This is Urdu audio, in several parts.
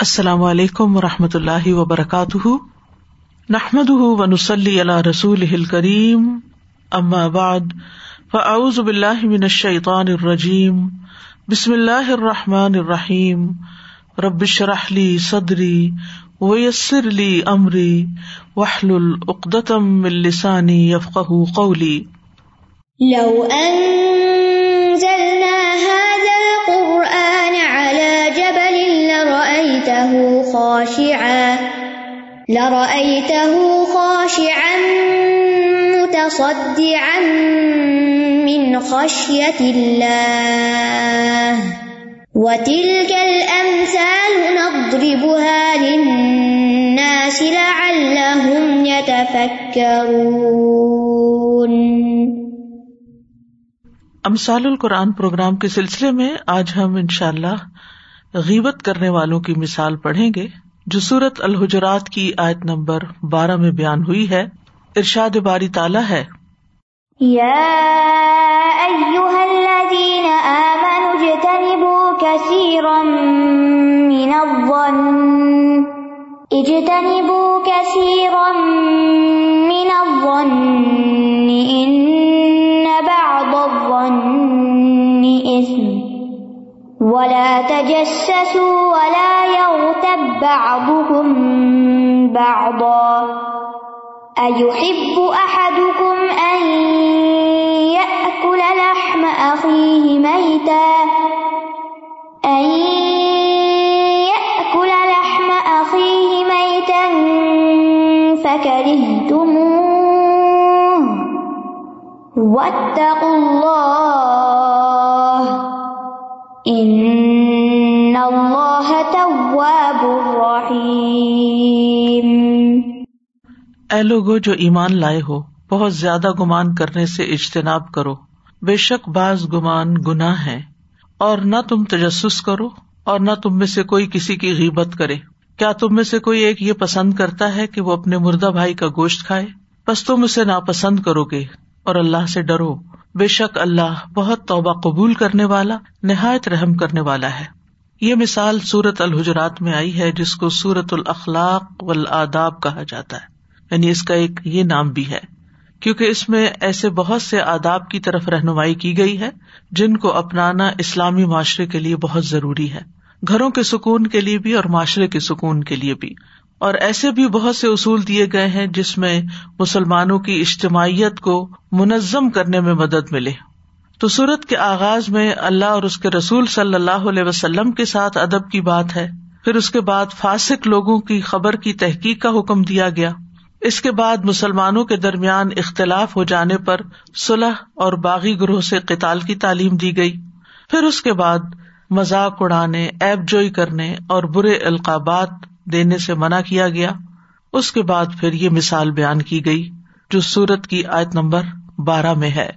السلام علیکم و رحمۃ اللہ وبرکاتہ۔ نحمد ونسلی علیہ رسول کریم بعد، فاعوذ باللہ من الشیطان الرجیم، بسم اللہ الرحمٰن الرحیم۔ ربش رحلی صدری ویسر علی عمری وحل العقدم السانی یفق قولی۔ لو خاشعا لرأيته خاشعا متصدعا من خشية الله وتلك الأمثال نضربها للناس لعلهم يتفكرون امثال القرآن پروگرام کے سلسلے میں آج ہم انشاءاللہ غیبت کرنے والوں کی مثال پڑھیں گے، جو سورت الحجرات کی آیت نمبر بارہ میں بیان ہوئی ہے۔ ارشاد باری تالا ہے۔ اجتنبوا كثيرا من الظن۔ إن بعض الظن إثم ولا تجسسوا ولا يغتب بعضكم بعضا أيحب أحدكم أن يأكل لحم أخيه ميتا؟ أن يأكل لحم أخيه ميتا فكرهتموه. واتقوا الله. اے لوگو، جو ایمان لائے ہو، بہت زیادہ گمان کرنے سے اجتناب کرو۔ بے شک بعض گمان گناہ ہے اور نہ تم تجسس کرو، اور نہ تم میں سے کوئی کسی کی غیبت کرے۔ کیا تم میں سے کوئی ایک یہ پسند کرتا ہے کہ وہ اپنے مردہ بھائی کا گوشت کھائے؟ بس تم اسے ناپسند کرو گے اور اللہ سے ڈرو۔ بے شک اللہ بہت توبہ قبول کرنے والا، نہایت رحم کرنے والا ہے۔ یہ مثال سورت الحجرات میں آئی ہے، جس کو سورت الاخلاق والآداب کہا جاتا ہے۔ یعنی اس کا ایک یہ نام بھی ہے۔ کیونکہ اس میں ایسے بہت سے آداب کی طرف رہنمائی کی گئی ہے، جن کو اپنانا اسلامی معاشرے کے لیے بہت ضروری ہے۔ گھروں کے سکون کے لیے بھی اور معاشرے کے سکون کے لیے بھی۔ اور ایسے بھی بہت سے اصول دیے گئے ہیں جس میں مسلمانوں کی اجتماعیت کو منظم کرنے میں مدد ملے۔ تو سورت کے آغاز میں اللہ اور اس کے رسول صلی اللہ علیہ وسلم کے ساتھ ادب کی بات ہے۔ پھر اس کے بعد فاسق لوگوں کی خبر کی تحقیق کا حکم دیا گیا۔ اس کے بعد مسلمانوں کے درمیان اختلاف ہو جانے پر صلح اور باغی گروہ سے قتال کی تعلیم دی گئی۔ پھر اس کے بعد مذاق اڑانے ایب جوئی کرنے اور برے القابات دینے سے منع کیا گیا۔ اس کے بعد پھر یہ مثال بیان کی گئی جو سورت کی آیت نمبر بارہ میں ہے۔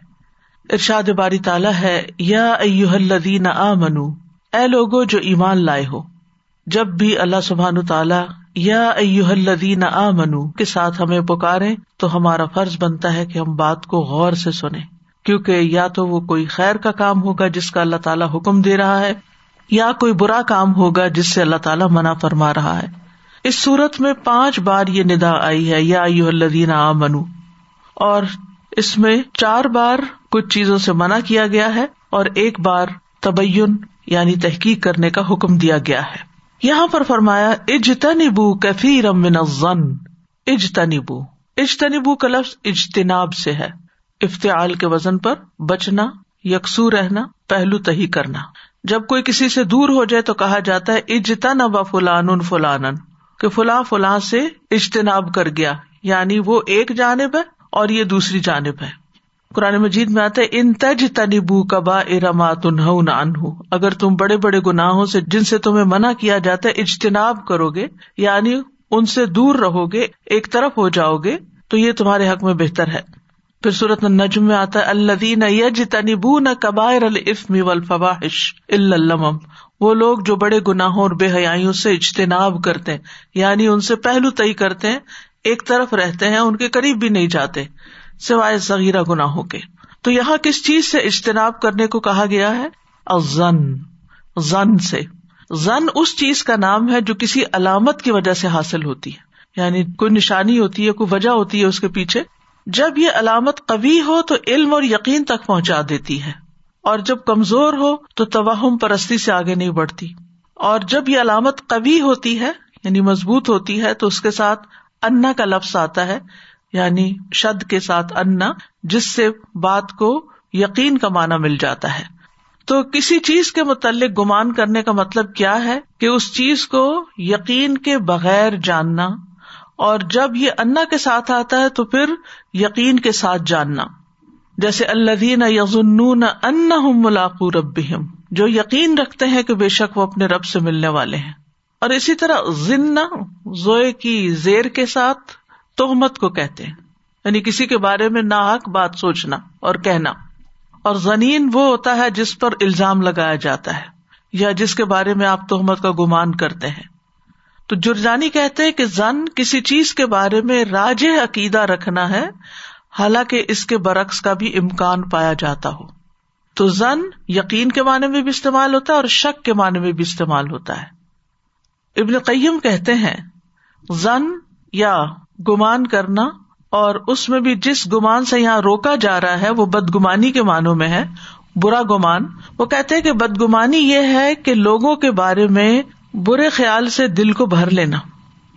ارشاد باری تالا ہے، یا الدین آ منو اے لوگو جو ایمان لائے ہو، جب بھی اللہ سبحان تعالیٰ یا الدین آ منو کے ساتھ ہمیں پکارے تو ہمارا فرض بنتا ہے کہ ہم بات کو غور سے سنیں۔ کیونکہ یا تو وہ کوئی خیر کا کام ہوگا جس کا اللہ تعالیٰ حکم دے رہا ہے، یا کوئی برا کام ہوگا جس سے اللہ تعالیٰ منع فرما رہا ہے۔ اس صورت میں پانچ بار یہ ندا آئی ہے، یا الدین آ منو اور اس میں چار بار کچھ چیزوں سے منع کیا گیا ہے اور ایک بار تبین یعنی تحقیق کرنے کا حکم دیا گیا ہے۔ یہاں پر فرمایا اجتنبو کفیر من الظن۔ اجتنبو اجتنبو کا لفظ اجتناب سے ہے۔ افتعال کے وزن پر بچنا، یکسو رہنا، پہلو تہی کرنا۔ جب کوئی کسی سے دور ہو جائے تو کہا جاتا ہے، اجتنب فلان فلان کہ فلاں فلاں سے اجتناب کر گیا یعنی وہ ایک جانب ہے اور یہ دوسری جانب ہے۔ قرآن مجید میں آتا ہے، ان تج تنبو کبا ارما ارمات اگر تم بڑے بڑے گناہوں سے، جن سے تمہیں منع کیا جاتا ہے، اجتناب کرو گے یعنی ان سے دور رہو گے ایک طرف ہو جاؤ گے تو یہ تمہارے حق میں بہتر ہے۔ پھر صورت نجم میں آتا ہے اللہ یج تنبو نہ کبائر الفمی والفواحش الم وہ لوگ جو بڑے گناہوں اور بے حیاں سے اجتناب کرتے یعنی ان سے پہلو طے کرتے ہیں، ایک طرف رہتے ہیں، ان کے قریب بھی نہیں جاتے، سوائے ذخیرہ گناہوں کے۔ تو یہاں کس چیز سے اجتناب کرنے کو کہا گیا ہے؟ زن زن سے۔ زن اس چیز کا نام ہے جو کسی علامت کی وجہ سے حاصل ہوتی ہے۔ یعنی کوئی نشانی ہوتی ہے، کوئی وجہ ہوتی ہے اس کے پیچھے۔ جب یہ علامت قوی ہو تو علم اور یقین تک پہنچا دیتی ہے۔ اور جب کمزور ہو تو توہم پرستی سے آگے نہیں بڑھتی۔ اور جب یہ علامت قوی ہوتی ہے یعنی مضبوط ہوتی ہے، تو اس کے ساتھ انا کا لفظ آتا ہے یعنی شد کے ساتھ انا، جس سے بات کو یقین کا معنی مل جاتا ہے۔ تو کسی چیز کے متعلق گمان کرنے کا مطلب کیا ہے؟ کہ اس چیز کو یقین کے بغیر جاننا، اور جب یہ انا کے ساتھ آتا ہے تو پھر یقین کے ساتھ جاننا۔ جیسے اللہ یزن ان ملاقو رب جو یقین رکھتے ہیں کہ بے شک وہ اپنے رب سے ملنے والے ہیں۔ اور اسی طرح ذنا زوئے کی زیر کے ساتھ توہمت کو کہتے ہیں۔ یعنی کسی کے بارے میں ناحق بات سوچنا اور کہنا۔ اور زنین وہ ہوتا ہے جس پر الزام لگایا جاتا ہے، یا جس کے بارے میں آپ تہمت کا گمان کرتے ہیں۔ تو جرجانی کہتے ہیں کہ زن کسی چیز کے بارے میں راج عقیدہ رکھنا ہے حالانکہ اس کے برعکس کا بھی امکان پایا جاتا ہو۔ تو زن یقین کے معنی میں بھی استعمال ہوتا ہے اور شک کے معنی میں بھی استعمال ہوتا ہے۔ ابن قیم کہتے ہیں، زن یا گمان کرنا اور اس میں بھی جس گمان سے یہاں روکا جا رہا ہے، وہ بدگمانی کے معنوں میں ہے، برا گمان۔ وہ کہتے ہیں کہ بدگمانی یہ ہے کہ لوگوں کے بارے میں برے خیال سے دل کو بھر لینا۔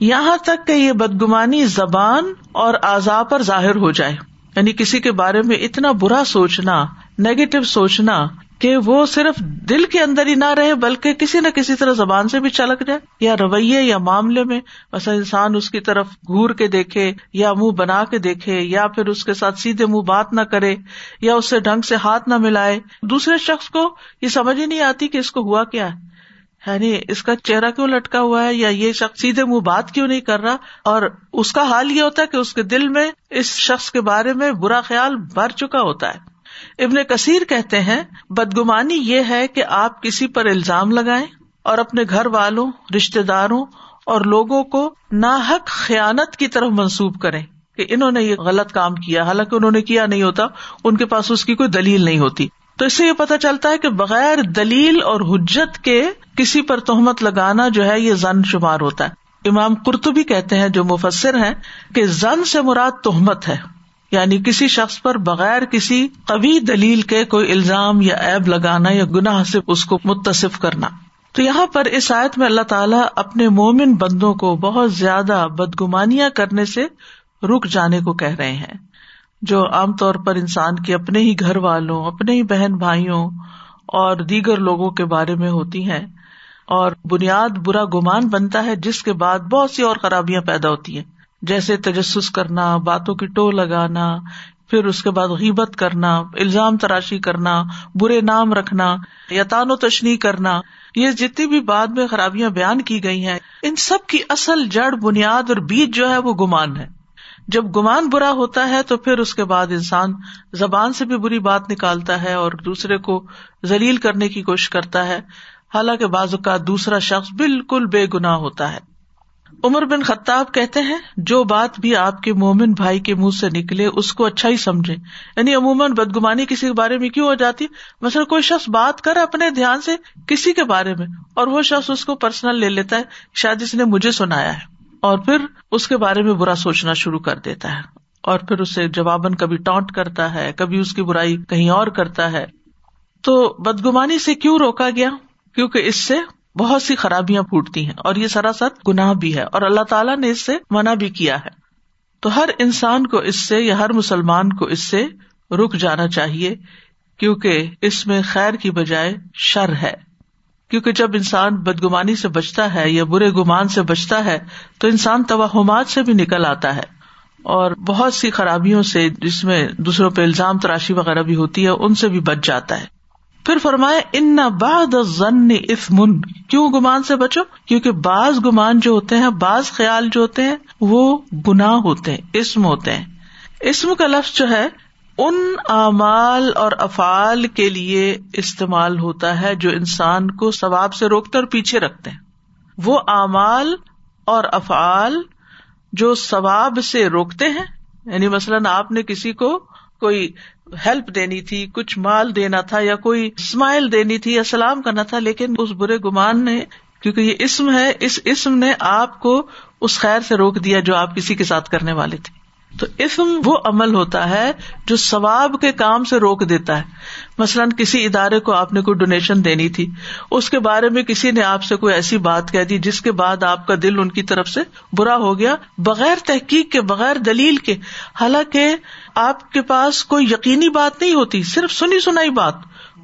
یہاں تک کہ یہ بدگمانی زبان اور آزا پر ظاہر ہو جائے۔ یعنی کسی کے بارے میں اتنا برا سوچنا نیگیٹو سوچنا کہ وہ صرف دل کے اندر ہی نہ رہے، بلکہ کسی نہ کسی طرح زبان سے بھی چلک جائے۔ یا رویے یا معاملے میں بس انسان اس کی طرف گور کے دیکھے یا منہ بنا کے دیکھے یا پھر اس کے ساتھ سیدھے منہ بات نہ کرے یا اس سے ڈھنگ سے ہاتھ نہ ملائے۔ دوسرے شخص کو یہ سمجھ ہی نہیں آتی کہ اس کو ہوا کیا ہے۔ یعنی اس کا چہرہ کیوں لٹکا ہوا ہے یا یہ شخص سیدھے منہ بات کیوں نہیں کر رہا اور اس کا حال یہ ہوتا ہے کہ اس کے دل میں اس شخص کے بارے میں برا خیال بھر چکا ہوتا ہے۔ ابن کثیر کہتے ہیں، بدگمانی یہ ہے کہ آپ کسی پر الزام لگائیں اور اپنے گھر والوں رشتے داروں اور لوگوں کو ناحک خیانت کی طرف منسوب کریں کہ انہوں نے یہ غلط کام کیا۔ حالانکہ انہوں نے کیا نہیں ہوتا، ان کے پاس اس کی کوئی دلیل نہیں ہوتی۔ تو اس سے یہ پتا چلتا ہے کہ بغیر دلیل اور حجت کے کسی پر تہمت لگانا جو ہے یہ زن شمار ہوتا ہے۔ امام قرطبی کہتے ہیں، جو مفسر ہیں، کہ زن سے مراد تہمت ہے۔ یعنی کسی شخص پر بغیر کسی قوی دلیل کے کوئی الزام یا ایب لگانا یا گناہ سے اس کو متصف کرنا۔ تو یہاں پر اس آیت میں اللہ تعالیٰ اپنے مومن بندوں کو بہت زیادہ بدگمانیاں کرنے سے رک جانے کو کہہ رہے ہیں۔ جو عام طور پر انسان کے اپنے ہی گھر والوں، اپنے ہی بہن بھائیوں اور دیگر لوگوں کے بارے میں ہوتی ہیں۔ اور بنیاد برا گمان بنتا ہے، جس کے بعد بہت سی اور خرابیاں پیدا ہوتی ہیں۔ جیسے تجسس کرنا، باتوں کی ٹو لگانا، پھر اس کے بعد غیبت کرنا، الزام تراشی کرنا، برے نام رکھنا یا تان و تشنی کرنا۔ یہ جتنی بھی بعد میں خرابیاں بیان کی گئی ہیں، ان سب کی اصل جڑ، بنیاد اور بیج جو ہے، وہ گمان ہے۔ جب گمان برا ہوتا ہے تو پھر اس کے بعد انسان زبان سے بھی بری بات نکالتا ہے اور دوسرے کو ذلیل کرنے کی کوشش کرتا ہے۔ حالانکہ بعض اوقات دوسرا شخص بالکل بے گنا ہوتا ہے۔ عمر بن خطاب کہتے ہیں، جو بات بھی آپ کے مومن بھائی کے منہ سے نکلے، اس کو اچھا ہی سمجھے۔ یعنی عموماً بدگمانی کسی کے بارے میں کیوں ہو جاتی؟ مثلاً کوئی شخص بات کر اپنے دھیان سے کسی کے بارے میں اور وہ شخص اس کو پرسنل لے لیتا ہے، شاید اس نے مجھے سنایا ہے۔ اور پھر اس کے بارے میں برا سوچنا شروع کر دیتا ہے اور پھر اسے جواباً کبھی ٹانٹ کرتا ہے، کبھی اس کی برائی کہیں اور کرتا ہے۔ تو بدگمانی سے کیوں روکا گیا؟ کیونکہ اس سے بہت سی خرابیاں پھوٹتی ہیں اور یہ سراسر گناہ بھی ہے اور اللہ تعالیٰ نے اس سے منع بھی کیا ہے۔ تو ہر انسان کو اس سے یا ہر مسلمان کو اس سے رک جانا چاہیے، کیونکہ اس میں خیر کی بجائے شر ہے۔ کیونکہ جب انسان بدگمانی سے بچتا ہے یا برے گمان سے بچتا ہے، تو انسان توہمات سے بھی نکل آتا ہے۔ اور بہت سی خرابیوں سے جس میں دوسروں پہ الزام تراشی وغیرہ بھی ہوتی ہے، ان سے بھی بچ جاتا ہے۔ پھر فرمائے ان باد ضن افمن کیوں گمان سے بچو؟ کیونکہ بعض گمان جو ہوتے ہیں، بعض خیال جو ہوتے ہیں، وہ گناہ ہوتے ہیں اسم ہوتے ہیں۔ اسم کا لفظ جو ہے ان اعمال اور افعال کے لیے استعمال ہوتا ہے جو انسان کو ثواب سے روکتے اور پیچھے رکھتے ہیں۔ وہ اعمال اور افعال جو ثواب سے روکتے ہیں یعنی مثلاً آپ نے کسی کو کوئی ہیلپ دینی تھی، کچھ مال دینا تھا یا کوئی اسمائل دینی تھی یا سلام کرنا تھا، لیکن اس برے گمان نے، کیونکہ یہ اسم ہے، اس اسم نے آپ کو اس خیر سے روک دیا جو آپ کسی کے ساتھ کرنے والے تھے۔ تو اسم وہ عمل ہوتا ہے جو ثواب کے کام سے روک دیتا ہے۔ مثلاً کسی ادارے کو آپ نے کوئی ڈونیشن دینی تھی، اس کے بارے میں کسی نے آپ سے کوئی ایسی بات کہہ دی جس کے بعد آپ کا دل ان کی طرف سے برا ہو گیا، بغیر تحقیق کے، بغیر دلیل کے۔ حالانکہ آپ کے پاس کوئی یقینی بات نہیں ہوتی، صرف سنی سنائی بات۔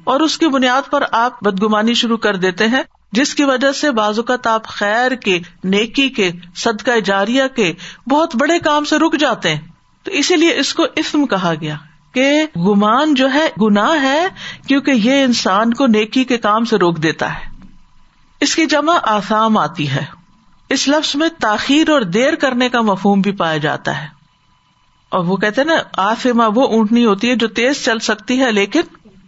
اور اس کی بنیاد پر آپ بدگمانی شروع کر دیتے ہیں۔ جس کی وجہ سے بعض اوقات آپ خیر کے، نیکی کے، صدقہ جاریہ کے بہت بڑے کام سے رک جاتے ہیں۔ تو اسی لیے اس کو اسم کہا گیا کہ گمان جو ہے، گناہ ہے، کیونکہ یہ انسان کو نیکی کے کام سے روک دیتا ہے۔ اس کی جمع آسام آتی ہے۔ اس لفظ میں تاخیر اور دیر کرنے کا مفہوم بھی پایا جاتا ہے۔ اور وہ کہتے نا آسما وہ اونٹنی ہوتی ہے جو تیز چل سکتی ہے، لیکن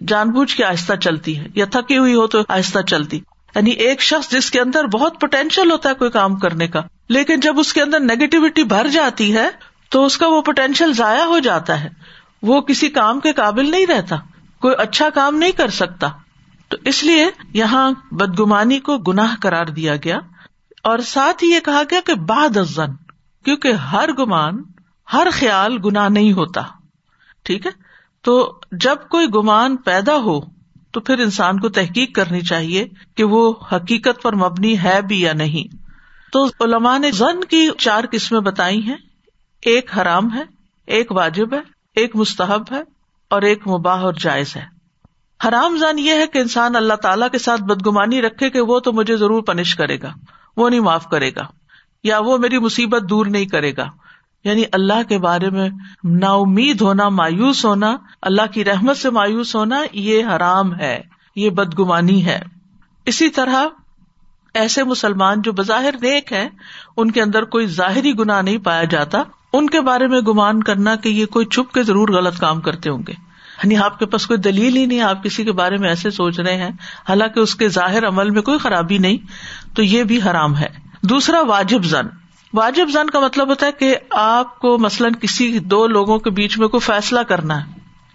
جان بوجھ کے آہستہ چلتی ہے۔ یا تھکی ہوئی ہو تو آہستہ چلتی۔ یعنی ایک شخص جس کے اندر بہت پوٹینشیل ہوتا ہے کوئی کام کرنے کا، لیکن جب اس کے اندر نیگیٹیوٹی بھر جاتی ہے، تو اس کا وہ پوٹینشیل ضائع ہو جاتا ہے۔ وہ کسی کام کے قابل نہیں رہتا، کوئی اچھا کام نہیں کر سکتا۔ تو اس لیے یہاں بدگمانی کو گناہ کرار دیا گیا۔ اور ساتھ ہی یہ کہا گیا کہ باد ازن کیونکہ ہر گمان، ہر خیال گناہ نہیں ہوتا۔ ٹھیک ہے؟ تو جب کوئی گمان پیدا ہو تو پھر انسان کو تحقیق کرنی چاہیے کہ وہ حقیقت پر مبنی ہے بھی یا نہیں۔ تو علماء نے زن کی چار قسمیں بتائی ہیں۔ ایک حرام ہے، ایک واجب ہے، ایک مستحب ہے اور ایک مباح اور جائز ہے۔ حرام زن یہ ہے کہ انسان اللہ تعالی کے ساتھ بدگمانی رکھے کہ وہ تو مجھے ضرور پنش کرے گا، وہ نہیں معاف کرے گا، یا وہ میری مصیبت دور نہیں کرے گا۔ یعنی اللہ کے بارے میں نا امید ہونا، مایوس ہونا، اللہ کی رحمت سے مایوس ہونا، یہ حرام ہے، یہ بدگمانی ہے۔ اسی طرح ایسے مسلمان جو بظاہر نیک ہے ان کے اندر کوئی ظاہری گنا نہیں پایا جاتا۔ ان کے بارے میں گمان کرنا کہ یہ کوئی چھپ کے ضرور غلط کام کرتے ہوں گے۔ یعنی آپ کے پاس کوئی دلیل ہی نہیں، آپ کسی کے بارے میں ایسے سوچ رہے ہیں، حالانکہ اس کے ظاہر عمل میں کوئی خرابی نہیں، تو یہ بھی حرام ہے۔ دوسرا، واجب زن۔ واجب زن کا مطلب ہوتا ہے کہ آپ کو مثلاً کسی دو لوگوں کے بیچ میں کوئی فیصلہ کرنا ہے،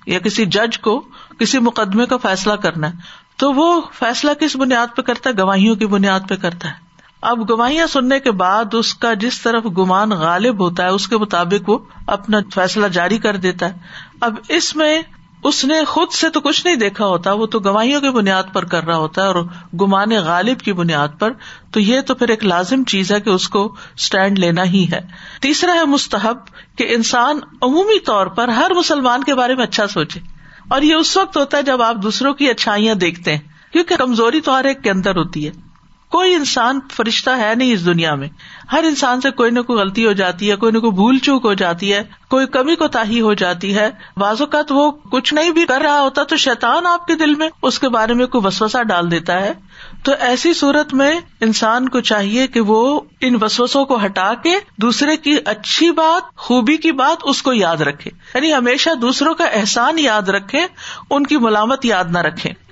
یا کسی جج کو کسی مقدمے کا فیصلہ کرنا ہے۔ تو وہ فیصلہ کس بنیاد پہ کرتا ہے؟ گواہیوں کی بنیاد پہ کرتا ہے۔ اب گواہیاں سننے کے بعد اس کا جس طرف گمان غالب ہوتا ہے، اس کے مطابق وہ اپنا فیصلہ جاری کر دیتا ہے۔ اب اس میں اس نے خود سے تو کچھ نہیں دیکھا ہوتا، وہ تو گواہیوں کی بنیاد پر کر رہا ہوتا ہے اور گمان غالب کی بنیاد پر۔ تو یہ تو پھر ایک لازم چیز ہے کہ اس کو اسٹینڈ لینا ہی ہے۔ تیسرا ہے مستحب کہ انسان عمومی طور پر ہر مسلمان کے بارے میں اچھا سوچے۔ اور یہ اس وقت ہوتا ہے جب آپ دوسروں کی اچھائیاں دیکھتے ہیں، کیونکہ کمزوری تو ہر ایک کے اندر ہوتی ہے۔ کوئی انسان فرشتہ ہے نہیں اس دنیا میں۔ ہر انسان سے کوئی نہ کوئی غلطی ہو جاتی ہے، کوئی نہ کوئی بھول چوک ہو جاتی ہے، کوئی کمی کو تاہی ہو جاتی ہے۔ بعض اوقات وہ کچھ نہیں بھی کر رہا ہوتا تو شیطان آپ کے دل میں اس کے بارے میں کوئی وسوسا ڈال دیتا ہے۔ تو ایسی صورت میں انسان کو چاہیے کہ وہ ان وسوسوں کو ہٹا کے دوسرے کی اچھی بات، خوبی کی بات اس کو یاد رکھے۔ یعنی ہمیشہ دوسروں کا احسان یاد رکھے، ان کی ملامت یاد نہ رکھے۔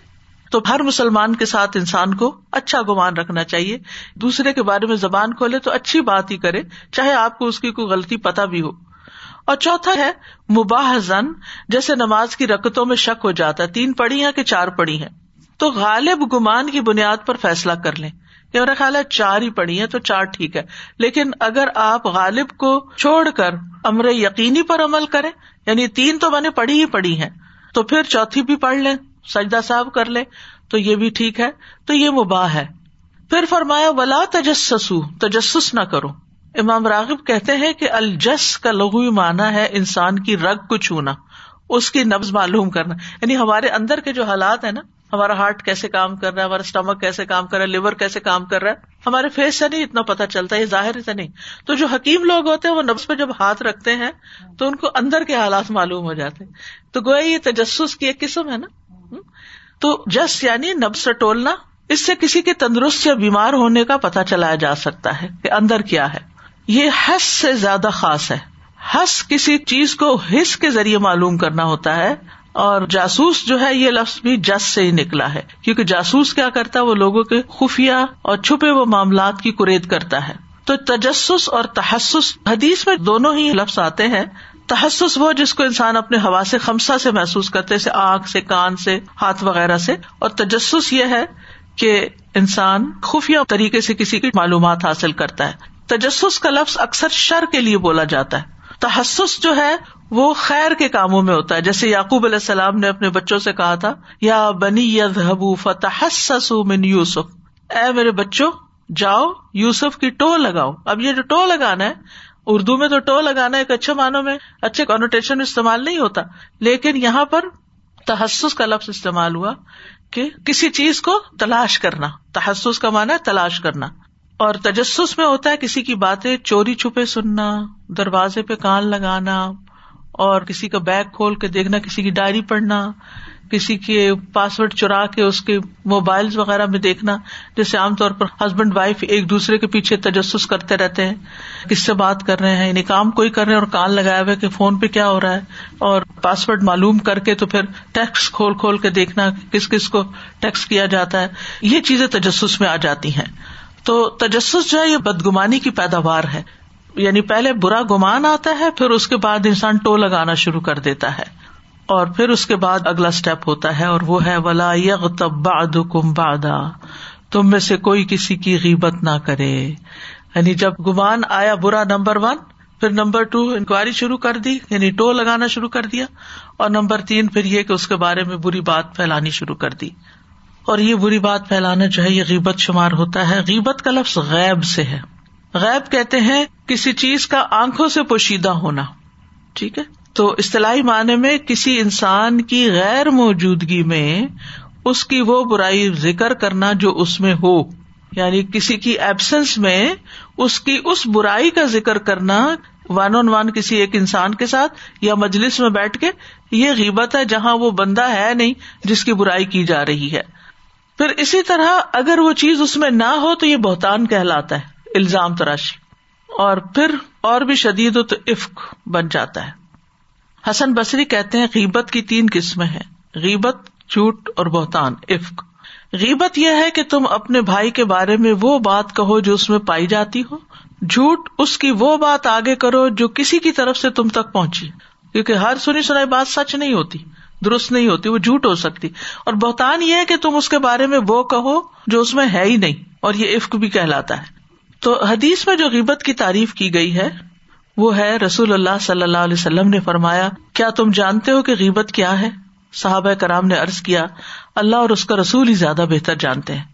تو ہر مسلمان کے ساتھ انسان کو اچھا گمان رکھنا چاہیے۔ دوسرے کے بارے میں زبان کھولے تو اچھی بات ہی کرے، چاہے آپ کو اس کی کوئی غلطی پتا بھی ہو۔ اور چوتھا ہے مباح زن جیسے نماز کی رکتوں میں شک ہو جاتا ہے، تین پڑی ہیں کہ چار پڑی ہیں۔ تو غالب گمان کی بنیاد پر فیصلہ کر لیں۔ کہ میرا خیال ہے چار ہی پڑی ہیں تو چار ٹھیک ہے۔ لیکن اگر آپ غالب کو چھوڑ کر امر یقینی پر عمل کریں یعنی تین تو میں نے پڑھی ہی پڑی ہیں، تو پھر چوتھی بھی پڑھ لیں۔ سجدہ صاحب کر لے، تو یہ بھی ٹھیک ہے، تو یہ مباح ہے۔ پھر فرمایا، ولا تجسسو تجسس نہ کرو۔ امام راغب کہتے ہیں کہ الجس کا لغوی معنی ہے انسان کی رگ کو چھونا، اس کی نبز معلوم کرنا۔ یعنی ہمارے اندر کے جو حالات ہے نا، ہمارا ہارٹ کیسے کام کر رہا ہے، ہمارا اسٹمک کیسے کام کر رہا ہے، لیور کیسے کام کر رہا ہے، ہمارے فیس سے نہیں اتنا پتا چلتا، یہ ظاہر سے نہیں۔ تو جو حکیم لوگ ہوتے ہیں، وہ نبز پہ جب ہاتھ رکھتے ہیں، تو ان کو اندر کے حالات معلوم ہو جاتے ہیں۔ تو گویا یہ تجسس کی ایک قسم ہے نا تو جس یعنی نب سے ٹولنا، اس سے کسی کے تندرست یا بیمار ہونے کا پتا چلایا جا سکتا ہے کہ اندر کیا ہے۔ یہ حس سے زیادہ خاص ہے۔ ہس کسی چیز کو حس کے ذریعے معلوم کرنا ہوتا ہے اور جاسوس جو ہے، یہ لفظ بھی جس سے ہی نکلا ہے۔ کیونکہ جاسوس کیا کرتا ہے؟ وہ لوگوں کے خفیہ اور چھپے وہ معاملات کی کرید کرتا ہے۔ تو تجسس اور تحسس، حدیث میں دونوں ہی لفظ آتے ہیں۔ تحسس وہ جس کو انسان اپنے ہوا سے خمسا سے محسوس کرتے جیسے آنکھ سے، کان سے، ہاتھ وغیرہ سے۔ اور تجسس یہ ہے کہ انسان خفیہ طریقے سے کسی کی معلومات حاصل کرتا ہے۔ تجسس کا لفظ اکثر شر کے لیے بولا جاتا ہے۔ تحسس جو ہے، وہ خیر کے کاموں میں ہوتا ہے۔ جیسے یعقوب علیہ السلام نے اپنے بچوں سے کہا تھا، یا بنی یبو فتح من یوسف۔ اے میرے بچوں، جاؤ یوسف کی ٹو لگاؤ۔ اب یہ جو ٹو لگانا ہے اردو میں تو ٹو لگانا ایک اچھے معنوں میں اچھے کانوٹیشن استعمال نہیں ہوتا، لیکن یہاں پر تحسس کا لفظ استعمال ہوا کہ کسی چیز کو تلاش کرنا، تحسس کا مانا ہے تلاش کرنا۔ اور تجسس میں ہوتا ہے کسی کی باتیں چوری چھپے سننا، دروازے پہ کان لگانا، اور کسی کا بیگ کھول کے دیکھنا، کسی کی ڈائری پڑھنا۔ کسی کے پاسورڈ چرا کے اس کے موبائل وغیرہ میں دیکھنا، جیسے عام طور پر ہسبینڈ وائف ایک دوسرے کے پیچھے تجسس کرتے رہتے ہیں، کس سے بات کر رہے ہیں یعنی کام کوئی کر رہے ہیں اور کان لگایا ہوا کہ فون پہ کیا ہو رہا ہے، اور پاسورڈ معلوم کر کے تو پھر ٹیکس کھول کھول کے دیکھنا کس کس کو ٹیکس کیا جاتا ہے، یہ چیزیں تجسس میں آ جاتی ہیں۔ تو تجسس جو ہے یہ بدگمانی کی پیداوار ہے۔ یعنی پہلے برا گمان آتا ہے، پھر اس کے بعد انسان ٹو لگانا شروع کر دیتا ہے۔ اور پھر اس کے بعد اگلا اسٹیپ ہوتا ہے اور وہ ہے ولا یغ تب کم بادا تم میں سے کوئی کسی کی غیبت نہ کرے یعنی جب گمان آیا برا نمبر ون، پھر نمبر ٹو انکوائری شروع کر دی یعنی ٹو لگانا شروع کر دیا، اور نمبر تین پھر یہ کہ اس کے بارے میں بری بات پھیلانی شروع کر دی۔ اور یہ بری بات پھیلانا جو ہے، یہ غیبت شمار ہوتا ہے۔ غیبت کا لفظ غیب سے ہے۔ غیب کہتے ہیں کسی چیز کا آنکھوں سے پوشیدہ ہونا۔ ٹھیک ہے؟ تو اصطلاحی معنی میں کسی انسان کی غیر موجودگی میں اس کی وہ برائی ذکر کرنا جو اس میں ہو یعنی کسی کی ایبسنس میں اس کی اس برائی کا ذکر کرنا ون آن ون کسی ایک انسان کے ساتھ یا مجلس میں بیٹھ کے، یہ غیبت ہے جہاں وہ بندہ ہے نہیں جس کی برائی کی جا رہی ہے۔ پھر اسی طرح اگر وہ چیز اس میں نہ ہو تو یہ بہتان کہلاتا ہے، الزام تراشی۔ اور پھر اور بھی شدید تو عفق بن جاتا ہے۔ حسن بصری کہتے ہیں غیبت کی تین قسمیں ہیں، غیبت، جھوٹ اور بہتان، عفق۔ غیبت یہ ہے کہ تم اپنے بھائی کے بارے میں وہ بات کہو جو اس میں پائی جاتی ہو۔ جھوٹ اس کی وہ بات آگے کرو جو کسی کی طرف سے تم تک پہنچی۔ کیونکہ ہر سنی سنائی بات سچ نہیں ہوتی، درست نہیں ہوتی، وہ جھوٹ ہو سکتی۔ اور بہتان یہ ہے کہ تم اس کے بارے میں وہ کہو جو اس میں ہے ہی نہیں، اور یہ عفق بھی کہلاتا ہے۔ تو حدیث میں جو غیبت کی تعریف کی گئی ہے وہ ہے رسول اللہ صلی اللہ علیہ وسلم نے فرمایا، کیا تم جانتے ہو کہ غیبت کیا ہے؟ صحابہ کرام نے ارض کیا، اللہ اور اس کا رسول ہی زیادہ بہتر جانتے ہیں۔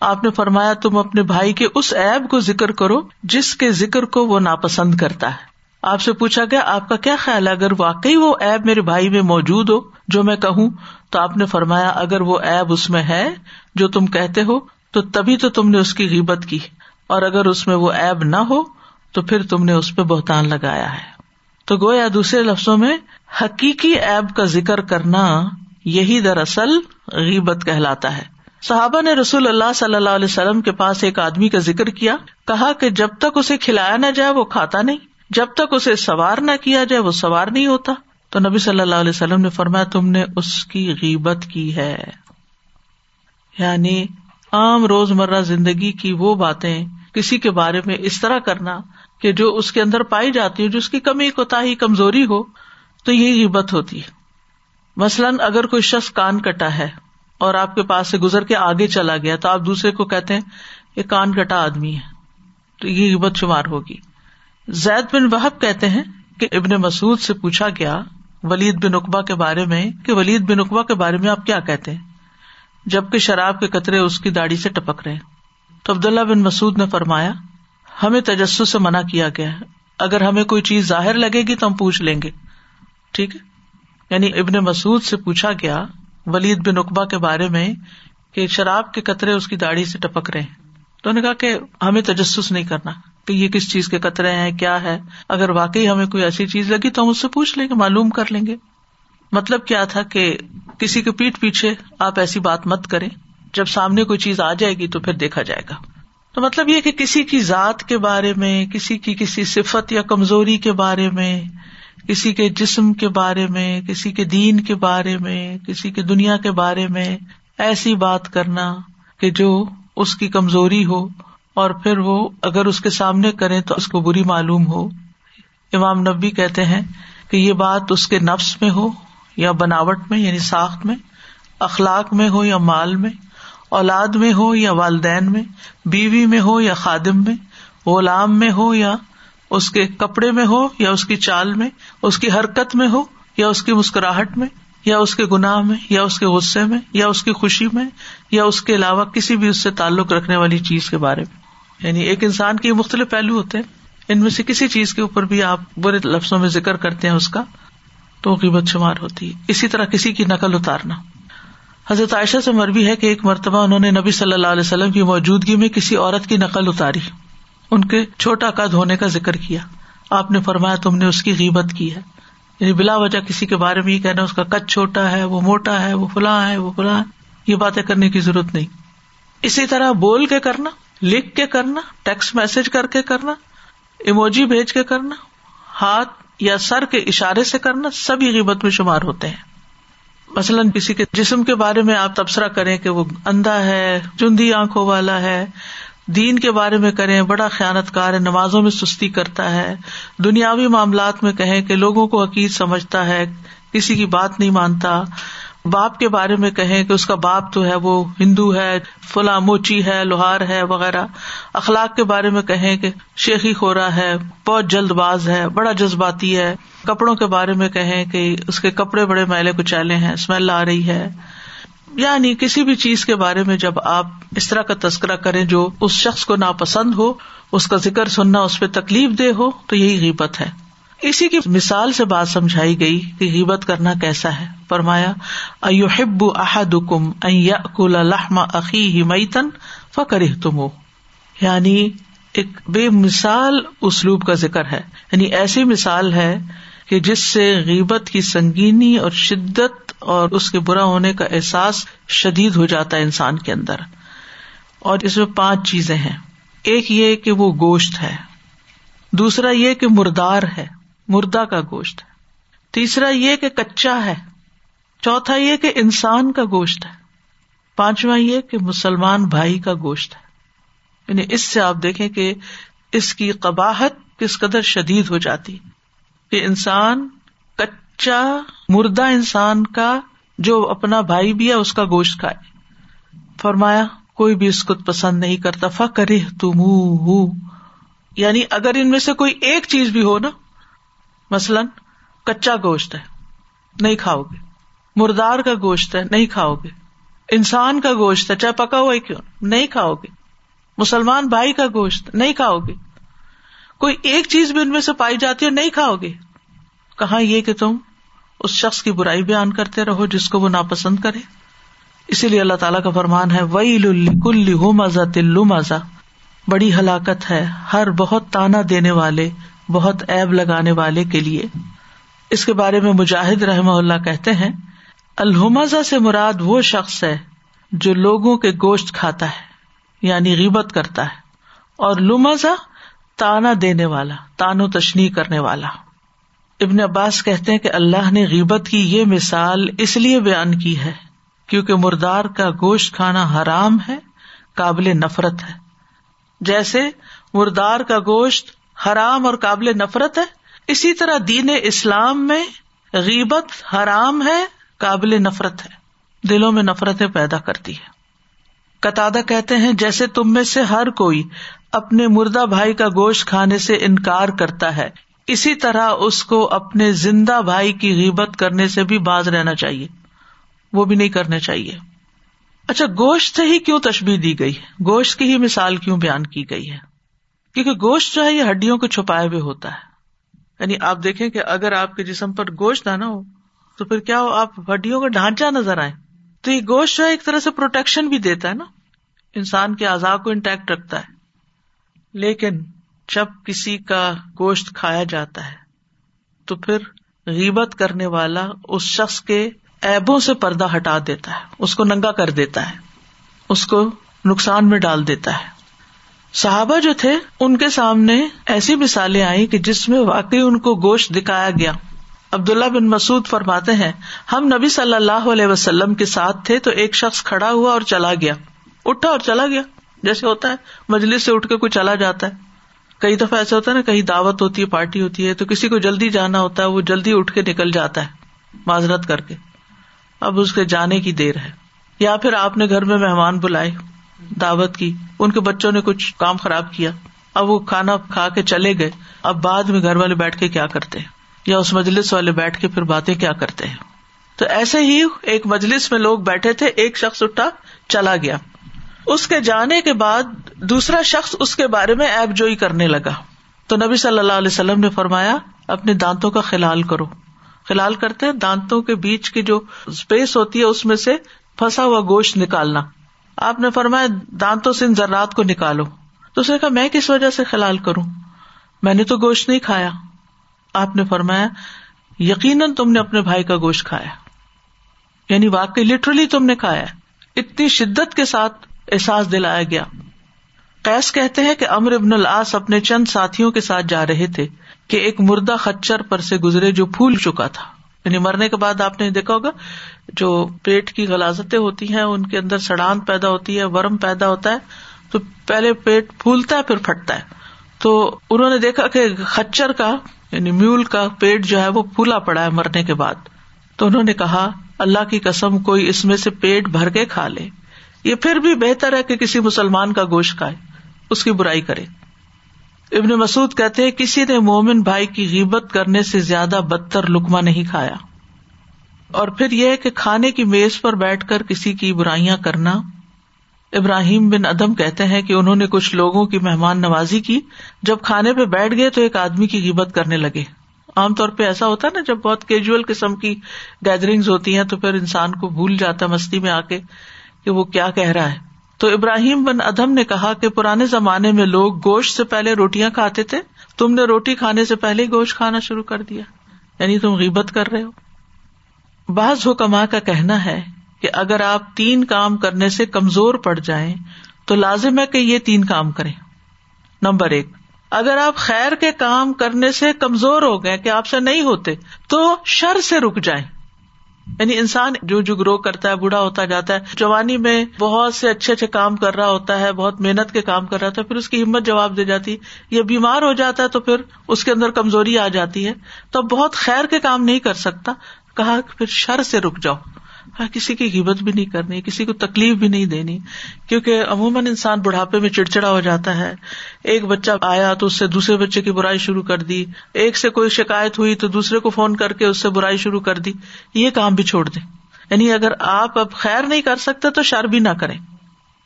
آپ نے فرمایا، تم اپنے بھائی کے اس ایب کو ذکر کرو جس کے ذکر کو وہ ناپسند کرتا ہے۔ آپ سے پوچھا گیا، آپ کا کیا خیال ہے؟ اگر واقعی وہ ایب میرے بھائی میں موجود ہو، جو میں کہوں، تو آپ نے فرمایا، اگر وہ ایب اس میں ہے جو تم کہتے ہو، تو تبھی تو تم نے اس کی غیبت کی۔ اور اگر اس میں وہ ایب نہ ہو تو پھر تم نے اس پہ بہتان لگایا ہے۔ تو گویا دوسرے لفظوں میں حقیقی ایب کا ذکر کرنا یہی دراصل غیبت کہلاتا ہے۔ صحابہ نے رسول اللہ صلی اللہ علیہ وسلم کے پاس ایک آدمی کا ذکر کیا، کہا کہ جب تک اسے کھلایا نہ جائے وہ کھاتا نہیں، جب تک اسے سوار نہ کیا جائے وہ سوار نہیں ہوتا۔ تو نبی صلی اللہ علیہ وسلم نے فرمایا، تم نے اس کی غیبت کی ہے۔ یعنی عام روز مرہ زندگی کی وہ باتیں کسی کے بارے میں اس طرح کرنا کہ جو اس کے اندر پائی جاتی ہو، جو اس کی کمی کوتا ہی کمزوری ہو، تو یہ غیبت ہوتی ہے۔ مثلاً اگر کوئی شخص کان کٹا ہے اور آپ کے پاس سے گزر کے آگے چلا گیا، تو آپ دوسرے کو کہتے ہیں یہ کان کٹا آدمی ہے، تو یہ غیبت شمار ہوگی۔ زید بن وحب کہتے ہیں کہ ابن مسعود سے پوچھا گیا ولید بن اقبا کے بارے میں کہ ولید بن اقبا کے بارے میں آپ کیا کہتے ہیں؟ جبکہ شراب کے قطرے اس کی داڑھی سے ٹپک رہے تو عبداللہ بن مسعود نے فرمایا ہمیں تجسس سے منع کیا گیا ہے۔ اگر ہمیں کوئی چیز ظاہر لگے گی تو ہم پوچھ لیں گے۔ ٹھیک ہے؟ یعنی ابن مسعود سے پوچھا گیا، ولید بن اقبا کے بارے میں کہ شراب کے قطرے اس کی داڑھی سے ٹپک رہے تو نے کہا کہ ہمیں تجسس نہیں کرنا کہ یہ کس چیز کے قطرے ہیں، کیا ہے۔ اگر واقعی ہمیں کوئی ایسی چیز لگی تو ہم اس سے پوچھ لیں گے، معلوم کر لیں گے۔ مطلب کیا تھا کہ کسی کے پیٹ پیچھے آپ ایسی بات مت کریں، جب سامنے کوئی چیز آ جائے گی تو پھر دیکھا جائے گا۔ تو مطلب یہ کہ کسی کی ذات کے بارے میں، کسی کی کسی صفت یا کمزوری کے بارے میں، کسی کے جسم کے بارے میں، کسی کے دین کے بارے میں، کسی کے دنیا کے بارے میں ایسی بات کرنا کہ جو اس کی کمزوری ہو اور پھر وہ اگر اس کے سامنے کرے تو اس کو بری معلوم ہو۔ امام نبی کہتے ہیں کہ یہ بات اس کے نفس میں ہو یا بناوٹ میں یعنی ساخت میں، اخلاق میں ہو یا مال میں۔ اولاد میں ہو یا والدین میں، بیوی میں ہو یا خادم میں غلام میں ہو یا اس کے کپڑے میں ہو یا اس کی چال میں، اس کی حرکت میں ہو یا اس کی مسکراہٹ میں، یا اس کے گناہ میں، یا اس کے غصے میں، یا اس کی خوشی میں، یا اس کے علاوہ کسی بھی اس سے تعلق رکھنے والی چیز کے بارے میں۔ یعنی ایک انسان کے مختلف پہلو ہوتے ہیں۔ ان میں سے کسی چیز کے اوپر بھی آپ برے لفظوں میں ذکر کرتے ہیں اس کا، تو قیمت شمار ہوتی ہے۔ اسی طرح کسی کی نقل اتارنا۔ حضرت عائشہ سے مربی ہے کہ ایک مرتبہ انہوں نے نبی صلی اللہ علیہ وسلم کی موجودگی میں کسی عورت کی نقل اتاری۔ ان کے چھوٹا قد ہونے کا ذکر کیا۔ آپ نے فرمایا، تم نے اس کی غیبت کی ہے۔ یعنی بلا وجہ کسی کے بارے میں یہ کہنا، اس کا قد چھوٹا ہے، وہ موٹا ہے، وہ فلاں ہے، وہ فلاں یہ باتیں کرنے کی ضرورت نہیں۔ اسی طرح بول کے کرنا، لکھ کے کرنا، ٹیکسٹ میسج کر کے کرنا، ایموجی بھیج کے کرنا، ہاتھ یا سر کے اشارے سے کرنا، سبھی غیبت میں شمار ہوتے ہیں۔ مثلاً کسی کے جسم کے بارے میں آپ تبصرہ کریں کہ وہ اندھا ہے، چندی آنکھوں والا ہے، دین کے بارے میں کریں، بڑا خیانت کار ہے، نمازوں میں سستی کرتا ہے، دنیاوی معاملات میں کہیں کہ لوگوں کو عقید سمجھتا ہے، کسی کی بات نہیں مانتا۔ باپ کے بارے میں کہیں کہ اس کا باپ تو ہے وہ ہندو ہے، فلاں موچی ہے، لوہار ہے وغیرہ۔ اخلاق کے بارے میں کہیں کہ شیخی خورا ہے، بہت جلد باز ہے، بڑا جذباتی ہے۔ کپڑوں کے بارے میں کہیں کہ اس کے کپڑے بڑے میلے کچالے ہیں، اسمیل آ رہی ہے۔ یعنی کسی بھی چیز کے بارے میں جب آپ اس طرح کا تذکرہ کریں جو اس شخص کو ناپسند ہو، اس کا ذکر سننا، اس پہ تکلیف دہ ہو، تو یہی غیبت ہے۔ اسی کی مثال سے بات سمجھائی گئی کہ غیبت کرنا کیسا ہے۔ فرمایا ایوہب احدکم ان یاکل لحم اخیہ میتن فکرہ تم یعنی ایک بے مثال اسلوب کا ذکر ہے۔ یعنی ایسی مثال ہے کہ جس سے غیبت کی سنگینی اور شدت اور اس کے برا ہونے کا احساس شدید ہو جاتا ہے انسان کے اندر۔ اور اس میں پانچ چیزیں ہیں۔ ایک یہ کہ وہ گوشت ہے۔ دوسرا یہ کہ مردار ہے۔ مردہ کا گوشت ہے۔ تیسرا یہ کہ کچا ہے۔ چوتھا یہ کہ انسان کا گوشت ہے۔ پانچواں یہ کہ مسلمان بھائی کا گوشت ہے۔ یعنی اس سے آپ دیکھیں کہ اس کی قباہت کس قدر شدید ہو جاتی۔ کہ انسان کچا مردہ انسان کا جو اپنا بھائی بھی ہے، اس کا گوشت کھائے۔ فرمایا، کوئی بھی اس کو پسند نہیں کرتا۔ فکر تم یعنی اگر ان میں سے کوئی ایک چیز بھی ہو نا مثلاً کچا گوشت ہے، نہیں کھاؤ گے۔ مردار کا گوشت ہے، نہیں کھاؤ گے۔ انسان کا گوشت ہے، چاہے پکا ہوا کیوں، نہیں کھاؤ گے۔ مسلمان بھائی کا گوشت، نہیں کھاؤ گے۔ کوئی ایک چیز بھی ان میں سے پائی جاتی ہے نہیں کھاؤ گے۔ کہاں یہ کہ تم اس شخص کی برائی بیان کرتے رہو جس کو وہ ناپسند کرے؟ اسی لیے اللہ تعالیٰ کا فرمان ہے وئی کل مزہ تلو مزہ بڑی ہلاکت ہے، ہر بہت تانا دینے والے بہت ایب لگانے والے کے لیے۔ اس کے بارے میں مجاہد رحم اللہ کہتے ہیں الحمزہ سے مراد وہ شخص ہے جو لوگوں کے گوشت کھاتا ہے یعنی غیبت کرتا ہے، اور لمزا تانا دینے والا، تانو تشنی کرنے والا۔ ابن عباس کہتے ہیں کہ اللہ نے غیبت کی یہ مثال اس لیے بیان کی ہے کیونکہ مردار کا گوشت کھانا حرام ہے، قابل نفرت ہے۔ جیسے مردار کا گوشت حرام اور قابل نفرت ہے؟ اسی طرح دین اسلام میں غیبت حرام ہے، قابل نفرت ہے۔ دلوں میں نفرتیں پیدا کرتی ہے قطع کہتے ہیں، جیسے تم میں سے ہر کوئی اپنے مردہ بھائی کا گوشت کھانے سے انکار کرتا ہے، اسی طرح اس کو اپنے زندہ بھائی کی غیبت کرنے سے بھی باز رہنا چاہیے۔ وہ بھی نہیں کرنا چاہیے۔ اچھا گوشت سے ہی کیوں تشبیح دی گئی ہے؟ گوشت کی ہی مثال کیوں بیان کی گئی ہے؟ کیونکہ گوشت جو ہے یہ ہڈیوں کو چھپائے ہوئے ہوتا ہے۔ یعنی آپ دیکھیں کہ اگر آپ کے جسم پر گوشت آنا ہو، تو پھر کیا ہو؟ آپ ہڈیوں کا ڈھانچہ نظر آئے۔ تو یہ گوشت جو ہے ایک طرح سے پروٹیکشن بھی دیتا ہے نا۔ انسان کے آزاد کو انٹیکٹ رکھتا ہے۔ لیکن جب کسی کا گوشت کھایا جاتا ہے، تو پھر غیبت کرنے والا اس شخص کے ایبوں سے پردہ ہٹا دیتا ہے۔ اس کو ننگا کر دیتا ہے۔ اس کو نقصان میں ڈال دیتا ہے۔ صحابہ جو تھے، ان کے سامنے ایسی مثالیں آئی کہ جس میں واقعی ان کو گوشت دکھایا گیا۔ عبداللہ بن مسعد فرماتے ہیں، ہم نبی صلی اللہ علیہ وسلم کے ساتھ تھے تو ایک شخص کھڑا ہوا اور چلا گیا۔ اٹھا اور چلا گیا۔ جیسے ہوتا ہے، مجلس سے اٹھ کے کوئی چلا جاتا ہے۔ کئی دفعہ ایسا ہوتا ہے نا، کہیں دعوت ہوتی ہے، پارٹی ہوتی ہے، تو کسی کو جلدی جانا ہوتا ہے، وہ جلدی اٹھ کے نکل جاتا ہے، معذرت کر کے۔ اب اس کے جانے کی دیر ہے۔ یا پھر آپ نے گھر میں مہمان بلائے۔ دعوت کی ان کے بچوں نے کچھ کام خراب کیا اب وہ کھانا کھا کے چلے گئے اب بعد میں گھر والے بیٹھ کے کیا کرتے ہیں یا اس مجلس والے بیٹھ کے پھر باتیں کیا کرتے ہیں تو ایسے ہی ایک مجلس میں لوگ بیٹھے تھے ایک شخص اٹھا چلا گیا اس کے جانے کے بعد دوسرا شخص اس کے بارے میں ایپ جوئی کرنے لگا تو نبی صلی اللہ علیہ وسلم نے فرمایا اپنے دانتوں کا خلال کرو خلال کرتے ہیں دانتوں کے بیچ کی جو اسپیس ہوتی ہے اس میں سے پھنسا ہوا گوشت نکالنا آپ نے فرمایا، دانتوں سے ان ذرات کو نکالو۔ تو اس نے کہا، میں کس وجہ سے خلال کروں؟ میں نے تو گوشت نہیں کھایا۔ آپ نے فرمایا، یقیناً تم نے اپنے بھائی کا گوشت کھایا۔ یعنی واقعی لٹرلی تم نے کھایا۔ اتنی شدت کے ساتھ احساس دلایا گیا۔ قیس کہتے ہیں کہ امر ابن العاص اپنے چند ساتھیوں کے ساتھ جا رہے تھے کہ ایک مردہ خچر پر سے گزرے جو پھول چکا تھا۔ یعنی مرنے کے بعد آپ نے دیکھا ہوگا، جو پیٹ کی غلازتیں ہوتی ہیں، ان کے اندر سڑان پیدا ہوتی ہے، ورم پیدا ہوتا ہے، تو پہلے پیٹ پھولتا ہے، پھر پھٹتا ہے۔ تو انہوں نے دیکھا کہ خچر کا یعنی میول کا پیٹ جو ہے، وہ پھولا پڑا ہے مرنے کے بعد۔ تو انہوں نے کہا، اللہ کی قسم، کوئی اس میں سے پیٹ بھر کے کھا لے۔ یہ پھر بھی بہتر ہے کہ کسی مسلمان کا گوشت کھائے، اس کی برائی کرے۔ ابن مسعد کہتے کسی نے مومن بھائی کی غیبت کرنے سے زیادہ بدتر لکما نہیں کھایا۔ اور پھر یہ کہ کھانے کی میز پر بیٹھ کر کسی کی برائیاں کرنا۔ ابراہیم بن ادم کہتے ہیں کہ انہوں نے کچھ لوگوں کی مہمان نوازی کی۔ جب کھانے پہ بیٹھ گئے تو ایک آدمی کی قیمت کرنے لگے۔ عام طور پہ ایسا ہوتا ہے نا، جب بہت کیجول قسم کی گیدرنگ ہوتی ہیں تو پھر انسان کو بھول جاتا مستی میں آ کے کہ وہ کیا کہہ رہا ہے۔ تو ابراہیم بن ادم نے کہا کہ پرانے زمانے میں لوگ گوشت سے پہلے روٹیاں کھاتے تھے۔ تم نے روٹی کھانے سے پہلے ہی گوشت کھانا شروع کر دیا۔ یعنی تم غیبت کر رہے ہو۔ بعض حکما کا کہنا ہے کہ اگر آپ تین کام کرنے سے کمزور پڑ جائیں تو لازم ہے کہ یہ تین کام کریں۔ نمبر ایک، اگر آپ خیر کے کام کرنے سے کمزور ہو گئے کہ آپ سے نہیں ہوتے تو شر سے رک جائیں۔ یعنی انسان جو جو گرو کرتا ہے، بوڑھا ہوتا جاتا ہے، جوانی میں بہت سے اچھے اچھے کام کر رہا ہوتا ہے، بہت محنت کے کام کر رہا تھا پھر اس کی ہمت جواب دے جاتی یا بیمار ہو جاتا ہے تو پھر اس کے اندر کمزوری آ جاتی ہے۔ تو بہت خیر کے کام نہیں کر سکتا، کہا پھر شر سے رک جاؤ۔ ہاں کسی کی قیمت بھی نہیں کرنی، کسی کو تکلیف بھی نہیں دینی، کیونکہ عموماً انسان بڑھاپے میں چڑچڑا ہو جاتا ہے۔ ایک بچہ آیا تو اس سے دوسرے بچے کی برائی شروع کر دی، ایک سے کوئی شکایت ہوئی تو دوسرے کو فون کر کے اس سے برائی شروع کر دی۔ یہ کام بھی چھوڑ دیں۔ یعنی اگر آپ اب خیر نہیں کر سکتے تو شر بھی نہ کریں۔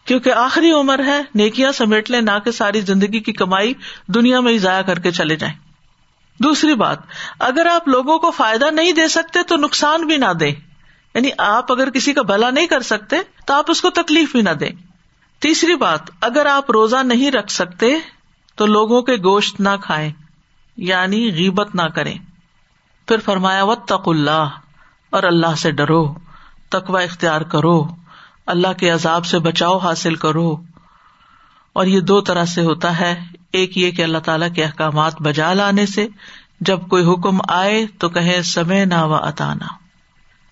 کیونکہ آخری عمر ہے، نیکیاں سمیٹ لیں، نہ کہ ساری زندگی کی کمائی دنیا میں ہی ضائع کر کے چلے جائیں۔ دوسری بات، اگر آپ لوگوں کو فائدہ نہیں دے سکتے تو نقصان بھی نہ دیں۔ یعنی آپ اگر کسی کا بھلا نہیں کر سکتے تو آپ اس کو تکلیف بھی نہ دیں۔ تیسری بات، اگر آپ روزہ نہیں رکھ سکتے تو لوگوں کے گوشت نہ کھائیں یعنی غیبت نہ کریں۔ پھر فرمایا و تق اللہ اور اللہ سے ڈرو تقوا اختیار کرو، اللہ کے عذاب سے بچاؤ حاصل کرو۔ اور یہ دو طرح سے ہوتا ہے، ایک یہ کہ اللہ تعالیٰ کے احکامات بجا لانے سے، جب کوئی حکم آئے تو کہیں سمے نہ و اتانا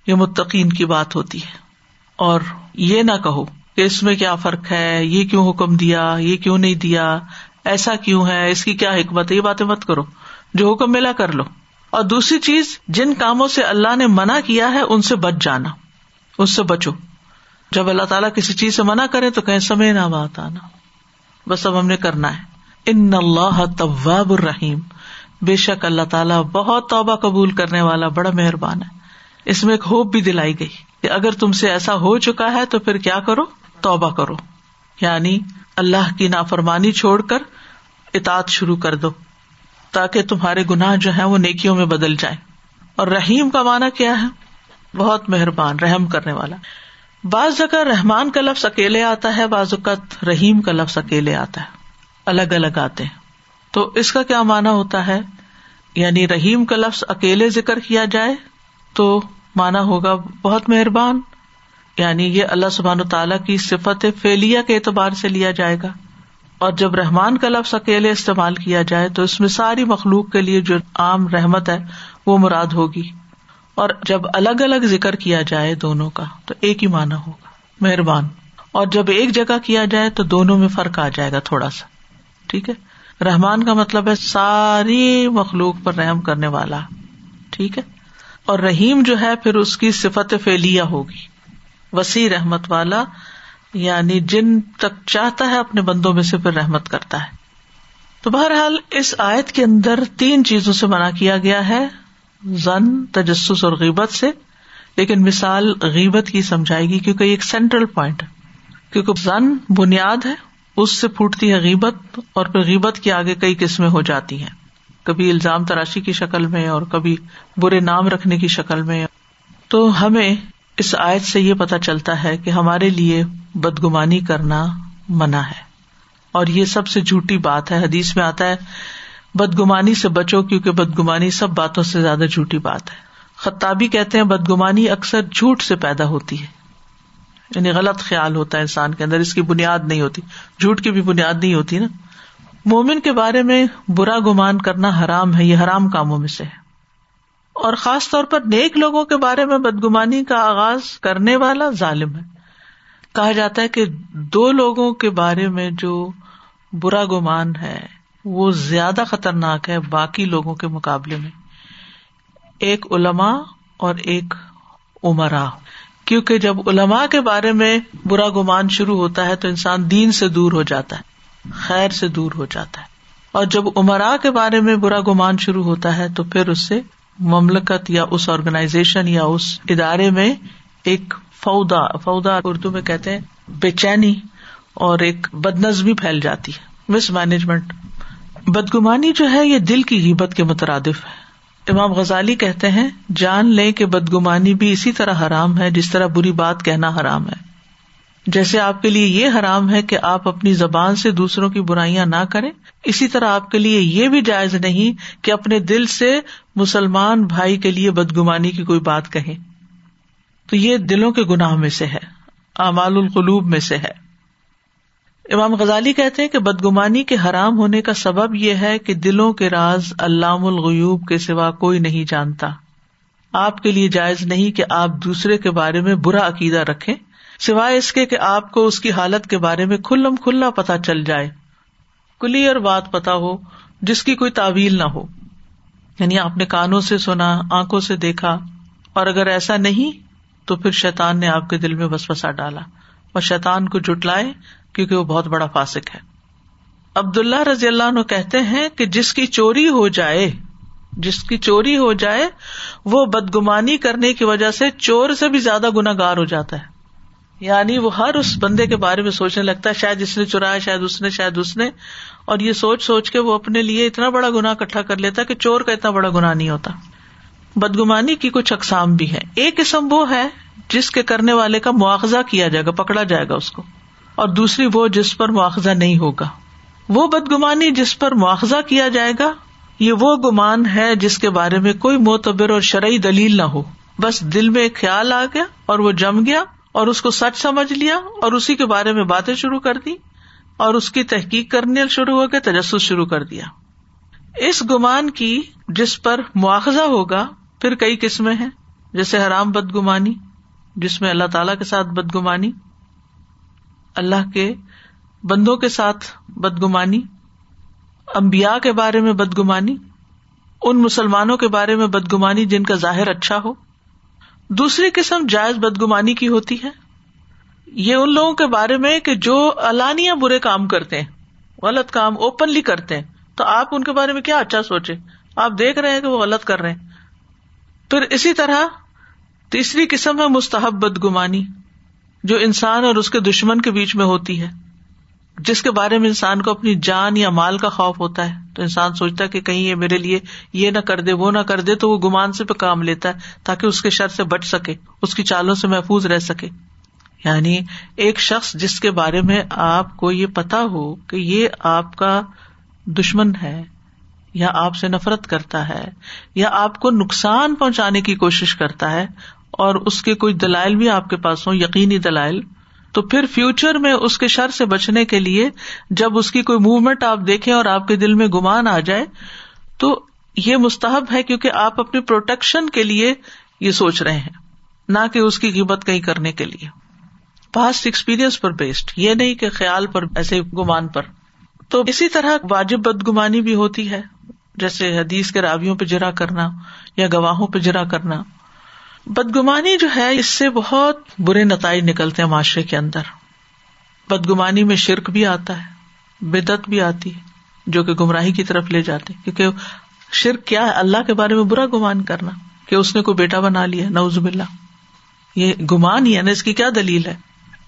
یہ متقین کی بات ہوتی ہے۔ اور یہ نہ کہو کہ اس میں کیا فرق ہے، یہ کیوں حکم دیا، یہ کیوں نہیں دیا، ایسا کیوں ہے، اس کی کیا حکمت ہے، یہ باتیں مت کرو۔ جو حکم ملا کر لو۔ اور دوسری چیز، جن کاموں سے اللہ نے منع کیا ہے، ان سے بچ جانا۔ اس سے بچو۔ جب اللہ تعالیٰ کسی چیز سے منع کرے تو کہیں، سمے نہ بات آنا۔ بس اب ہم نے کرنا ہے۔ ان اللہ طباب الرحیم۔ بے شک اللہ تعالیٰ بہت توبہ قبول کرنے والا، بڑا مہربان ہے۔ اس میں ایک ہوپ بھی دلائی گئی کہ اگر تم سے ایسا ہو چکا ہے تو پھر کیا کرو؟ توبہ کرو۔ یعنی اللہ کی نافرمانی چھوڑ کر اطاط شروع کر دو، تاکہ تمہارے گناہ جو ہے وہ نیکیوں میں بدل جائے اور رحیم کا مانا کیا ہے؟ بہت مہربان، رحم کرنے والا۔ بعض جگہ رحمان کا لفظ اکیلے آتا ہے، بعض اوقات رحیم کا لفظ اکیلے آتا ہے، الگ الگ آتے ہیں۔ تو اس کا کیا مانا ہوتا ہے؟ یعنی رحیم کا لفظ اکیلے ذکر کیا جائے تو مانا ہوگا بہت مہربان۔ یعنی یہ اللہ سبحان و تعالیٰ کی صفت فیلیا کے اعتبار سے لیا جائے گا۔ اور جب رحمان کا لفظ اکیلے استعمال کیا جائے تو اس میں ساری مخلوق کے لیے جو عام رحمت ہے وہ مراد ہوگی۔ اور جب الگ الگ ذکر کیا جائے دونوں کا تو ایک ہی مانا ہوگا۔ مہربان۔ اور جب ایک جگہ کیا جائے تو دونوں میں فرق آ جائے گا تھوڑا سا۔ ٹھیک ہے؟ رحمان کا مطلب ہے ساری مخلوق پر رحم کرنے والا۔ ٹھیک ہے؟ اور رحیم جو ہے پھر اس کی صفت فیلیا ہوگی۔ وسیع رحمت والا یعنی جن تک چاہتا ہے اپنے بندوں میں سے پھر رحمت کرتا ہے۔ تو بہرحال اس آیت کے اندر تین چیزوں سے منع کیا گیا ہے۔ زن، تجسس اور غیبت سے۔ لیکن مثال غیبت کی سمجھائے گی کیونکہ ایک سینٹرل پوائنٹ ہے۔ کیونکہ زن بنیاد ہے، اس سے پھوٹتی ہے غیبت اور پھر غیبت کی آگے کئی قسمیں ہو جاتی ہیں۔ کبھی الزام تراشی کی شکل میں اور کبھی برے نام رکھنے کی شکل میں۔ تو ہمیں اس آیت سے یہ پتا چلتا ہے کہ ہمارے لیے بدگمانی کرنا منع ہے۔ اور یہ سب سے جھوٹی بات ہے۔ حدیث میں آتا ہے، بدگمانی سے بچو کیونکہ بدگمانی سب باتوں سے زیادہ جھوٹی بات ہے۔ خطابی کہتے ہیں، بدگمانی اکثر جھوٹ سے پیدا ہوتی ہے۔ یعنی غلط خیال ہوتا ہے انسان کے اندر، اس کی بنیاد نہیں ہوتی۔ جھوٹ کی بھی بنیاد نہیں ہوتی نا۔ مومن کے بارے میں برا گمان کرنا حرام ہے، یہ حرام کاموں میں سے ہے۔ اور خاص طور پر نیک لوگوں کے بارے میں بدگمانی کا آغاز کرنے والا ظالم ہے۔ کہا جاتا ہے کہ دو لوگوں کے بارے میں جو برا گمان ہے، وہ زیادہ خطرناک ہے باقی لوگوں کے مقابلے میں۔ ایک علما اور ایک عمرا کیونکہ جب علماء کے بارے میں برا گمان شروع ہوتا ہے تو انسان دین سے دور ہو جاتا ہے۔ خیر سے دور ہو جاتا ہے۔ اور جب عمرا کے بارے میں برا گمان شروع ہوتا ہے تو پھر اس سے مملکت یا اس آرگنائزیشن یا اس ادارے میں ایک فودا فودا اردو میں کہتے ہیں بے چینی اور ایک بد نظمی پھیل جاتی ہے۔ مس مینجمنٹ بدگمانی جو ہے یہ دل کی ہبت کے مترادف ہے۔ امام غزالی کہتے ہیں، جان لے کہ بدگمانی بھی اسی طرح حرام ہے جس طرح بری بات کہنا حرام ہے۔ جیسے آپ کے لیے یہ حرام ہے کہ آپ اپنی زبان سے دوسروں کی برائیاں نہ کریں، اسی طرح آپ کے لیے یہ بھی جائز نہیں کہ اپنے دل سے مسلمان بھائی کے لیے بدگمانی کی کوئی بات کہیں۔ تو یہ دلوں کے گناہ میں سے ہے، اعمال القلوب میں سے ہے۔ امام غزالی کہتے ہیں کہ بدگمانی کے حرام ہونے کا سبب یہ ہے کہ دلوں کے راز علام الغیوب کے سوا کوئی نہیں جانتا۔ آپ کے لیے جائز نہیں کہ آپ دوسرے کے بارے میں برا عقیدہ رکھے سوائے اس کے کہ آپ کو اس کی حالت کے بارے میں کھلم کھلا پتا چل جائے کلیئر بات پتا ہو، جس کی کوئی تعویل نہ ہو۔ یعنی آپ نے کانوں سے سنا، آنکھوں سے دیکھا، اور اگر ایسا نہیں، تو پھر شیتان نے آپ کے دل میں بس بسا ڈالا۔ اور شیتان کو جٹلائے کیونکہ وہ بہت بڑا فاسک ہے۔ عبد اللہ رضی اللہ عنہ کہتے ہیں کہ جس کی چوری ہو جائے، جس کی چوری ہو جائے، وہ بدگمانی کرنے کی وجہ سے چور سے بھی زیادہ گناگار ہو جاتا ہے۔ یعنی وہ ہر اس بندے کے بارے میں سوچنے لگتا ہے، شاید اس نے چرایا شاید اس نے، شاید اس نے۔ اور یہ سوچ سوچ کے وہ اپنے لیے اتنا بڑا گنا کٹھا کر لیتا کہ چور کا اتنا بڑا گنا نہیں ہوتا۔ بدگمانی کی کچھ اقسام بھی ہے ایک قسم وہ ہے جس کے کرنے والے کا مواخذہ کیا جائے گا، پکڑا جائے گا اس کو۔ اور دوسری وہ جس پر مواخذہ نہیں ہوگا۔ وہ بدگمانی جس پر مواخذہ کیا جائے گا، یہ وہ گمان ہے جس کے بارے میں کوئی معتبر اور شرعی دلیل نہ ہو۔ بس دل میں ایک خیال آ گیا اور وہ جم گیا۔ اور اس کو سچ سمجھ لیا اور اسی کے بارے میں باتیں شروع کر دی اور اس کی تحقیق کرنے شروع ہو کے تجسس شروع کر دیا۔ اس گمان کی جس پر مواخذہ ہوگا، پھر کئی قسمیں ہیں، جیسے حرام بدگمانی، جس میں اللہ تعالی کے ساتھ بدگمانی، اللہ کے بندوں کے ساتھ بدگمانی امبیا کے بارے میں بدگمانی، ان مسلمانوں کے بارے میں بدگمانی جن کا ظاہر اچھا ہو۔ دوسری قسم جائز بدگمانی کی ہوتی ہے۔ یہ ان لوگوں کے بارے میں کہ جو الانیہ برے کام کرتے ہیں، غلط کام اوپنلی کرتے ہیں، تو آپ ان کے بارے میں کیا اچھا سوچے آپ دیکھ رہے ہیں کہ وہ غلط کر رہے ہیں۔ پھر اسی طرح تیسری قسم ہے مستحب بدگمانی، جو انسان اور اس کے دشمن کے بیچ میں ہوتی ہے۔ جس کے بارے میں انسان کو اپنی جان یا مال کا خوف ہوتا ہے، تو انسان سوچتا ہے کہ کہیں یہ میرے لیے یہ نہ کر دے، وہ نہ کر دے، تو وہ گمان سے پہ کام لیتا ہے تاکہ اس کے شر سے بچ سکے، اس کی چالوں سے محفوظ رہ سکے۔ یعنی ایک شخص جس کے بارے میں آپ کو یہ پتا ہو کہ یہ آپ کا دشمن ہے، یا آپ سے نفرت کرتا ہے، یا آپ کو نقصان پہنچانے کی کوشش کرتا ہے، اور اس کے کوئی دلائل بھی آپ کے پاس ہوں، یقینی دلائل تو پھر فیوچر میں اس کے شر سے بچنے کے لیے جب اس کی کوئی موومنٹ آپ دیکھیں اور آپ کے دل میں گمان آ جائے، تو یہ مستحب ہے کیونکہ آپ اپنی پروٹیکشن کے لیے یہ سوچ رہے ہیں، نہ کہ اس کی قیمت کہیں کرنے کے لیے۔ پاسٹ ایکسپیرئنس پر بیسڈ یہ نہیں کہ خیال پر، ایسے گمان پر۔ تو اسی طرح واجب بدگمانی بھی ہوتی ہے، جیسے حدیث کے راویوں پہ جرا کرنا یا گواہوں پہ جرا کرنا۔ بدگمانی جو ہے، اس سے بہت برے نتائج نکلتے ہیں معاشرے کے اندر۔ بدگمانی میں شرک بھی آتا ہے بدت بھی آتی ہے، جو کہ گمراہی کی طرف لے جاتے کیونکہ شرک کیا ہے؟ اللہ کے بارے میں برا گمان کرنا، کہ اس نے کوئی بیٹا بنا لیا نوز باللہ۔ یہ گمان ہی ہے نا، اس کی کیا دلیل ہے؟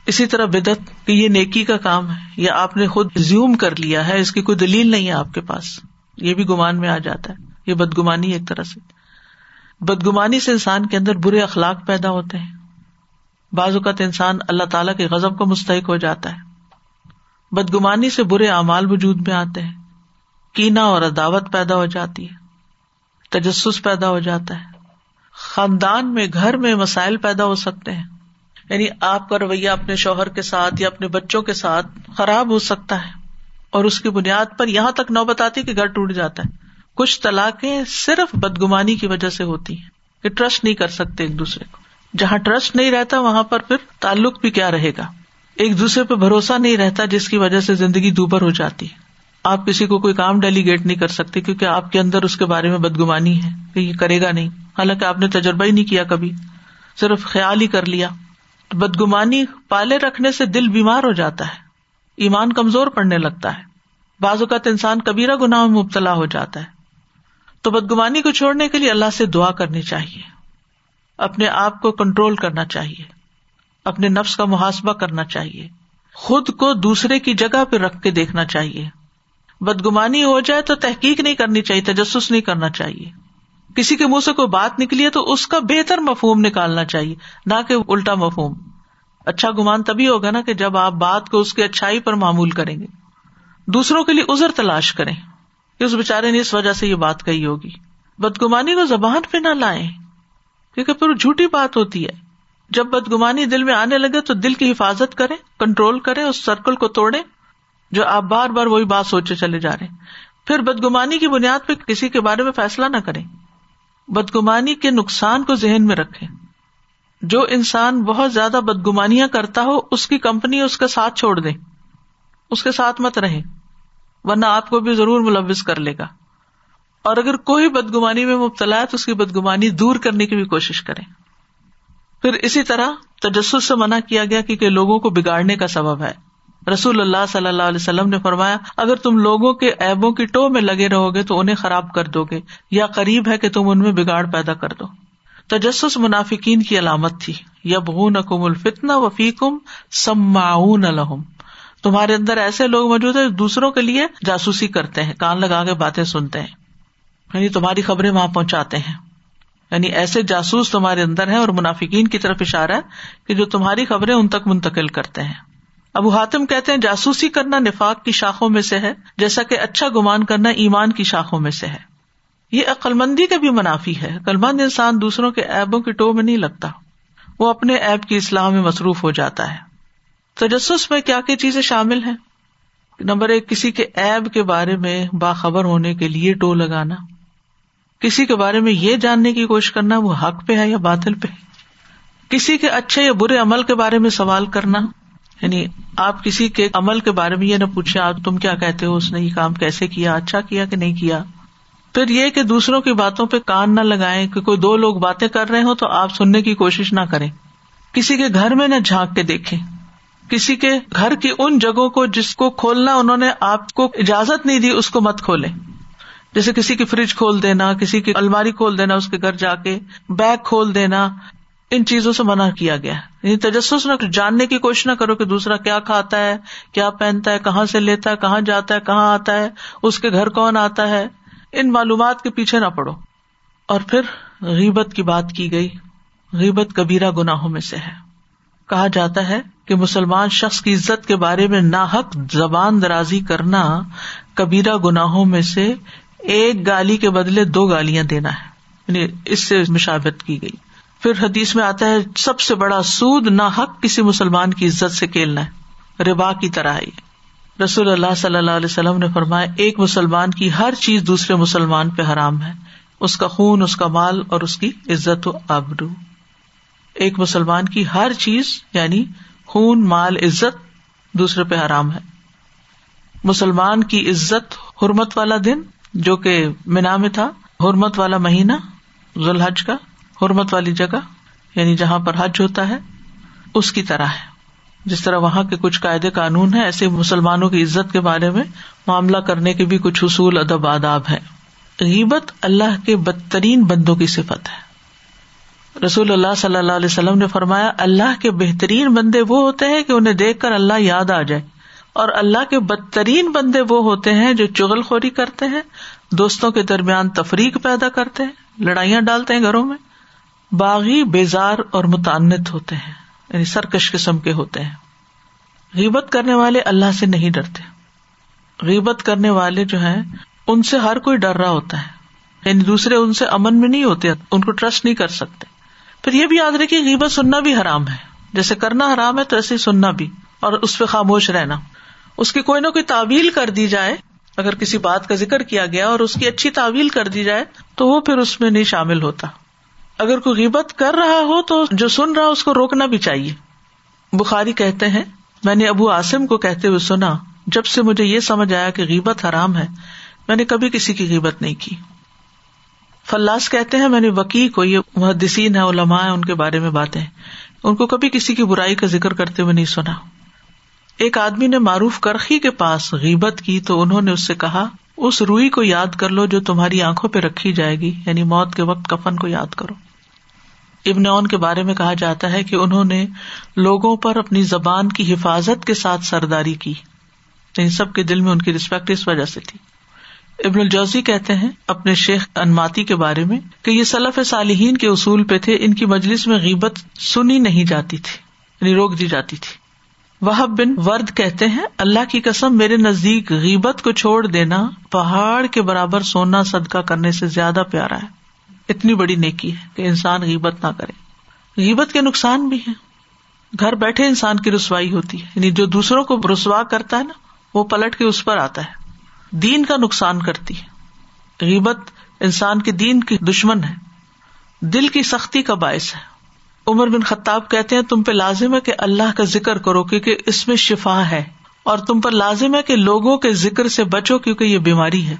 اسی طرح بدت کہ یہ نیکی کا کام ہے، یا آپ نے خود زیوم کر لیا ہے، اس کی کوئی دلیل نہیں ہے آپ کے پاس۔ یہ بھی گمان میں آ جاتا ہے۔ یہ بدگمانی ایک طرح سے۔ بدگمانی سے انسان کے اندر برے اخلاق پیدا ہوتے ہیں۔ بعض اوقات انسان اللہ تعالیٰ کے غزب کو مستحق ہو جاتا ہے۔ بدگمانی سے برے اعمال وجود میں آتے ہیں۔ کینا اور عداوت پیدا ہو جاتی ہے۔ تجسس پیدا ہو جاتا ہے۔ خاندان میں، گھر میں مسائل پیدا ہو سکتے ہیں۔ یعنی آپ کا رویہ اپنے شوہر کے ساتھ یا اپنے بچوں کے ساتھ خراب ہو سکتا ہے۔ اور اس کی بنیاد پر یہاں تک نوبت آتی کہ گھر ٹوٹ جاتا ہے۔ کچھ طلاقیں صرف بدگمانی کی وجہ سے ہوتی ہیں کہ ٹرسٹ نہیں کر سکتے ایک دوسرے کو۔ جہاں ٹرسٹ نہیں رہتا، وہاں پر پھر تعلق بھی کیا رہے گا؟ ایک دوسرے پہ بھروسہ نہیں رہتا، جس کی وجہ سے زندگی دوبر ہو جاتی ہے۔ آپ کسی کو کوئی کام ڈیلیگیٹ نہیں کر سکتے کیونکہ آپ کے اندر اس کے بارے میں بدگمانی ہے کہ یہ کرے گا نہیں۔ حالانکہ آپ نے تجربہ ہی نہیں کیا کبھی، صرف خیال ہی کر لیا۔ بدگمانی پالے رکھنے سے دل بیمار ہو جاتا ہے، ایمان کمزور پڑنے لگتا ہے۔ بعض اوقات انسان کبیرہ گناہ میں مبتلا ہو جاتا ہے۔ تو بدگمانی کو چھوڑنے کے لیے اللہ سے دعا کرنی چاہیے۔ اپنے آپ کو کنٹرول کرنا چاہیے۔ اپنے نفس کا محاسبہ کرنا چاہیے۔ خود کو دوسرے کی جگہ پہ رکھ کے دیکھنا چاہیے۔ بدگمانی ہو جائے تو تحقیق نہیں کرنی چاہیے، تجسس نہیں کرنا چاہیے۔ کسی کے منہ سے کوئی بات نکلی ہے تو اس کا بہتر مفہوم نکالنا چاہیے، نہ کہ الٹا مفہوم۔ اچھا گمان تبھی ہوگا نا کہ جب آپ بات کو اس کی اچھائی پر معمول کریں گے۔ دوسروں کے لیے ازر تلاش کریں۔ اس بےچارے نے اس وجہ سے یہ بات کہی ہوگی۔ بدگمانی کو زبان پہ نہ لائیں، کیونکہ پھر جھوٹی بات ہوتی ہے۔ جب بدگمانی دل میں آنے لگے تو دل کی حفاظت کرے کنٹرول کرے اس سرکل کو توڑے جو آپ بار بار وہی بات سوچے چلے جا رہے پھر بدگمانی کی بنیاد پہ کسی کے بارے میں فیصلہ نہ کریں۔ بدگمانی کے نقصان کو ذہن میں رکھے جو انسان بہت زیادہ بدگمانیاں کرتا ہو، اس کی کمپنی اس کا ساتھ چھوڑ دے اس کے ساتھ مت رہے ورنہ آپ کو بھی ضرور ملوث کر لے گا۔ اور اگر کوئی بدگمانی میں مبتلا ہے تو اس کی بدگمانی دور کرنے کی بھی کوشش کرے پھر اسی طرح تجسس سے منع کیا گیا کیونکہ لوگوں کو بگاڑنے کا سبب ہے۔ رسول اللہ صلی اللہ علیہ وسلم نے فرمایا، اگر تم لوگوں کے ایبوں کی ٹو میں لگے رہو گے تو انہیں خراب کر دو گے، یا قریب ہے کہ تم ان میں بگاڑ پیدا کر دو۔ تجسس منافقین کی علامت تھی۔ یب نقم الفتنا وفیقم سماؤن الحم تمہارے اندر ایسے لوگ موجود ہیں دوسروں کے لیے جاسوسی کرتے ہیں، کان لگا کے باتیں سنتے ہیں۔ یعنی تمہاری خبریں وہاں پہنچاتے ہیں۔ یعنی ایسے جاسوس تمہارے اندر ہیں اور منافقین کی طرف اشارہ ہے کہ جو تمہاری خبریں ان تک منتقل کرتے ہیں۔ ابو حاتم کہتے ہیں، جاسوسی کرنا نفاق کی شاخوں میں سے ہے، جیسا کہ اچھا گمان کرنا ایمان کی شاخوں میں سے ہے۔ یہ عقلمندی کا بھی منافی ہے۔ عقلمند انسان دوسروں کے ایبوں کی ٹو میں نہیں لگتا۔ وہ اپنے ایب کی اسلام میں مصروف ہو جاتا ہے۔ تجسس میں کیا کیا چیزیں شامل ہیں؟ نمبر ایک، کسی کے ایب کے بارے میں باخبر ہونے کے لیے ٹو لگانا۔ کسی کے بارے میں یہ جاننے کی کوشش کرنا، وہ حق پہ ہے یا بادل پہ؟ کسی کے اچھے یا برے عمل کے بارے میں سوال کرنا۔ یعنی آپ کسی کے عمل کے بارے میں یہ نہ پوچھے آپ تم کیا کہتے ہو؟ اس نے یہ کام کیسے کیا؟ اچھا کیا کہ نہیں کیا؟ پھر یہ کہ دوسروں کی باتوں پہ کان نہ لگائیں کہ کوئی دو لوگ باتیں کر رہے ہوں تو آپ سننے کی کوشش نہ کریں۔ کسی کے گھر میں نہ جھانک کے دیکھیں۔ کسی کے گھر کی ان جگہوں کو جس کو کھولنا انہوں نے آپ کو اجازت نہیں دی، اس کو مت کھولے۔ جیسے کسی کی فریج کھول دینا، کسی کی الماری کھول دینا، اس کے گھر جا کے بیگ کھول دینا، ان چیزوں سے منع کیا گیا۔ یعنی تجسس نہ، جاننے کی کوشش نہ کرو کہ دوسرا کیا کھاتا ہے، کیا پہنتا ہے، کہاں سے لیتا ہے، کہاں جاتا ہے، کہاں آتا ہے، اس کے گھر کون آتا ہے۔ ان معلومات کے پیچھے نہ پڑو۔ اور پھر غیبت کی بات کی گئی۔ غیبت کبیرہ گناہوں میں سے ہے۔ کہا جاتا ہے کہ مسلمان شخص کی عزت کے بارے میں ناحق زبان درازی کرنا کبیرہ گناہوں میں سے ایک گالی کے بدلے دو گالیاں دینا ہے۔ یعنی اس سے مشابت کی گئی۔ پھر حدیث میں آتا ہے، سب سے بڑا سود نہ حق کسی مسلمان کی عزت سے کھیلنا ہے۔ ربا کی طرح رسول اللہ صلی اللہ علیہ وسلم نے فرمایا، ایک مسلمان کی ہر چیز دوسرے مسلمان پہ حرام ہے۔ اس کا خون، اس کا مال اور اس کی عزت و آبرو۔ ایک مسلمان کی ہر چیز یعنی خون، مال، عزت دوسرے پہ حرام ہے۔ مسلمان کی عزت حرمت والا دن، جو کہ مینا میں تھا، حرمت والا مہینہ، ذوالحج کا، حرمت والی جگہ یعنی جہاں پر حج ہوتا ہے، اس کی طرح ہے۔ جس طرح وہاں کے کچھ قاعدے قانون ہے ایسے مسلمانوں کی عزت کے بارے میں معاملہ کرنے کے بھی کچھ حصول ادب، آداب ہے غیبت اللہ کے بدترین بندوں کی صفت ہے۔ رسول اللہ صلی اللہ علیہ وسلم نے فرمایا، اللہ کے بہترین بندے وہ ہوتے ہیں کہ انہیں دیکھ کر اللہ یاد آ جائے۔ اور اللہ کے بدترین بندے وہ ہوتے ہیں جو چغل خوری کرتے ہیں، دوستوں کے درمیان تفریق پیدا کرتے ہیں، لڑائیاں ڈالتے ہیں گھروں میں۔ باغی، بیزار اور متعنت ہوتے ہیں یعنی سرکش قسم کے ہوتے ہیں۔ غیبت کرنے والے اللہ سے نہیں ڈرتے۔ غیبت کرنے والے جو ہیں، ان سے ہر کوئی ڈر رہا ہوتا ہے۔ یعنی دوسرے ان سے امن میں نہیں ہوتے، ان کو ٹرسٹ نہیں کر سکتے۔ پھر یہ بھی یاد رکھے غیبت سننا بھی حرام ہے۔ جیسے کرنا حرام ہے تو ایسے سننا بھی۔ اور اس پہ خاموش رہنا۔ اس کی کوئی نہ کوئی تعویل کر دی جائے۔ اگر کسی بات کا ذکر کیا گیا اور اس کی اچھی تعویل کر دی جائے تو وہ پھر اس میں نہیں شامل ہوتا۔ اگر کوئی غیبت کر رہا ہو تو جو سن رہا اس کو روکنا بھی چاہیے۔ بخاری کہتے ہیں، میں نے ابو آسم کو کہتے ہوئے سنا، جب سے مجھے یہ سمجھ آیا کہ غیبت حرام ہے، میں نے کبھی کسی کی غیبت نہیں کی۔ فلاس کہتے ہیں، میں نے وکی کو، یہ محدثین ہے علماء ہے ان کے بارے میں باتیں ان کو کبھی کسی کی برائی کا ذکر کرتے ہوئے نہیں سنا۔ ایک آدمی نے معروف کرخی کے پاس غیبت کی تو انہوں نے اس سے کہا، اس روئی کو یاد کر لو جو تمہاری آنکھوں پہ رکھی جائے گی یعنی موت کے وقت کفن کو یاد کرو۔ ابن اون کے بارے میں کہا جاتا ہے کہ انہوں نے لوگوں پر اپنی زبان کی حفاظت کے ساتھ سرداری کی۔ یعنی سب کے دل میں ان کی ریسپیکٹ اس وجہ سے تھی۔ ابن الجوزی کہتے ہیں اپنے شیخ انماتی کے بارے میں کہ یہ سلف صالحین کے اصول پہ تھے، ان کی مجلس میں غیبت سنی نہیں جاتی تھی یعنی روک دی جاتی تھی۔ وہ بن ورد کہتے ہیں، اللہ کی قسم، میرے نزدیک غیبت کو چھوڑ دینا، پہاڑ کے برابر سونا صدقہ کرنے سے زیادہ پیارا ہے۔ اتنی بڑی نیکی ہے کہ انسان غیبت نہ کرے۔ غیبت کے نقصان بھی ہے گھر بیٹھے انسان کی رسوائی ہوتی ہے یعنی جو دوسروں کو رسوا کرتا ہے نا، وہ پلٹ کے اس پر آتا ہے۔ دین کا نقصان کرتی ہے۔ غیبت انسان کے دین کی دشمن ہے۔ دل کی سختی کا باعث ہے۔ عمر بن خطاب کہتے ہیں، تم پہ لازم ہے کہ اللہ کا ذکر کرو کیونکہ اس میں شفا ہے۔ اور تم پر لازم ہے کہ لوگوں کے ذکر سے بچو کیونکہ یہ بیماری ہے۔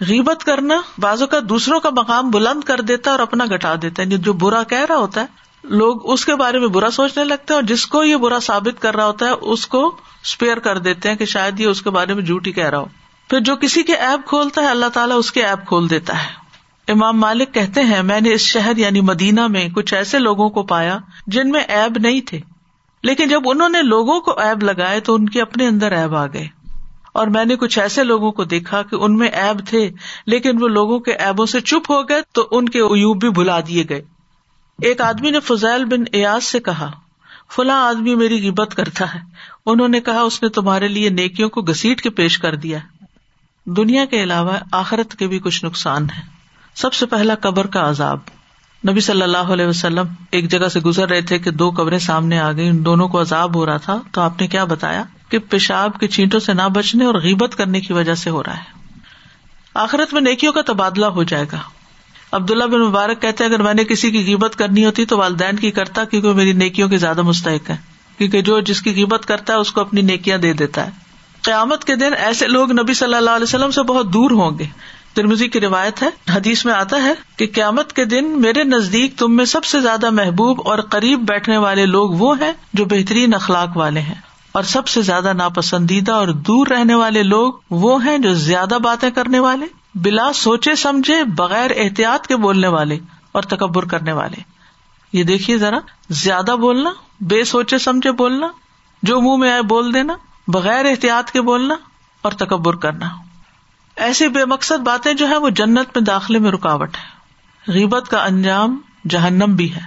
غیبت کرنا بازو کا دوسروں کا مقام بلند کر دیتا ہے اور اپنا گٹا دیتا ہے۔ یعنی جو برا کہہ رہا ہوتا ہے، لوگ اس کے بارے میں برا سوچنے لگتے ہیں اور جس کو یہ برا ثابت کر رہا ہوتا ہے، اس کو اسپیئر کر دیتے ہیں کہ شاید یہ اس کے بارے میں جھوٹ ہی کہہ رہا ہو۔ پھر جو کسی کے ایپ کھولتا ہے، اللہ تعالیٰ اس کے ایپ کھول دیتا ہے۔ امام مالک کہتے ہیں، میں نے اس شہر یعنی مدینہ میں کچھ ایسے لوگوں کو پایا جن میں ایب نہیں تھے۔ لیکن جب انہوں نے لوگوں کو ایب لگائے تو ان کے اپنے اندر ایب آ گئے۔ اور میں نے کچھ ایسے لوگوں کو دیکھا کہ ان میں ایب تھے، لیکن وہ لوگوں کے ایبوں سے چپ ہو گئے تو ان کے ایوب بھی بلا دیے گئے۔ ایک آدمی نے فضائل بن ایاز سے کہا، فلاں آدمی میری غبت کرتا ہے۔ انہوں نے کہا، اس نے تمہارے لیے نیکیوں کو گسیٹ کے پیش کر دیا دنیا کے علاوہ آخرت کے بھی کچھ نقصان ہے سب سے پہلا قبر کا عذاب۔ نبی صلی اللہ علیہ وسلم ایک جگہ سے گزر رہے تھے کہ دو قبریں سامنے آ گئی ان دونوں کو عذاب ہو رہا تھا۔ تو آپ نے کیا بتایا؟ کہ پیشاب کے چینٹوں سے نہ بچنے اور غیبت کرنے کی وجہ سے ہو رہا ہے۔ آخرت میں نیکیوں کا تبادلہ ہو جائے گا۔ عبداللہ بن مبارک کہتے اگر میں نے کسی کی قیمت کرنی ہوتی تو والدین کی کرتا، کیونکہ میری نیکیوں کی زیادہ مستحق ہے کیونکہ جو جس کی قیمت کرتا ہے، اس کو اپنی نیکیاں دے دیتا ہے۔ قیامت کے دن ایسے لوگ نبی صلی اللہ علیہ وسلم سے بہت دور ہوں گے۔ ترمزی کی روایت ہے، حدیث میں آتا ہے کہ قیامت کے دن میرے نزدیک تم میں سب سے زیادہ محبوب اور قریب بیٹھنے والے لوگ وہ ہیں جو بہترین اخلاق والے ہیں۔ اور سب سے زیادہ ناپسندیدہ اور دور رہنے والے لوگ وہ ہیں جو زیادہ باتیں کرنے والے، بلا سوچے سمجھے بغیر احتیاط کے بولنے والے اور تکبر کرنے والے۔ یہ دیکھیے ذرا، زیادہ بولنا، بے سوچے سمجھے بولنا، جو منہ میں آئے بول دینا بغیر احتیاط کے بولنا اور تکبر کرنا۔ ایسی بے مقصد باتیں جو ہے وہ جنت میں داخلے میں رکاوٹ ہے غیبت کا انجام جہنم بھی ہے۔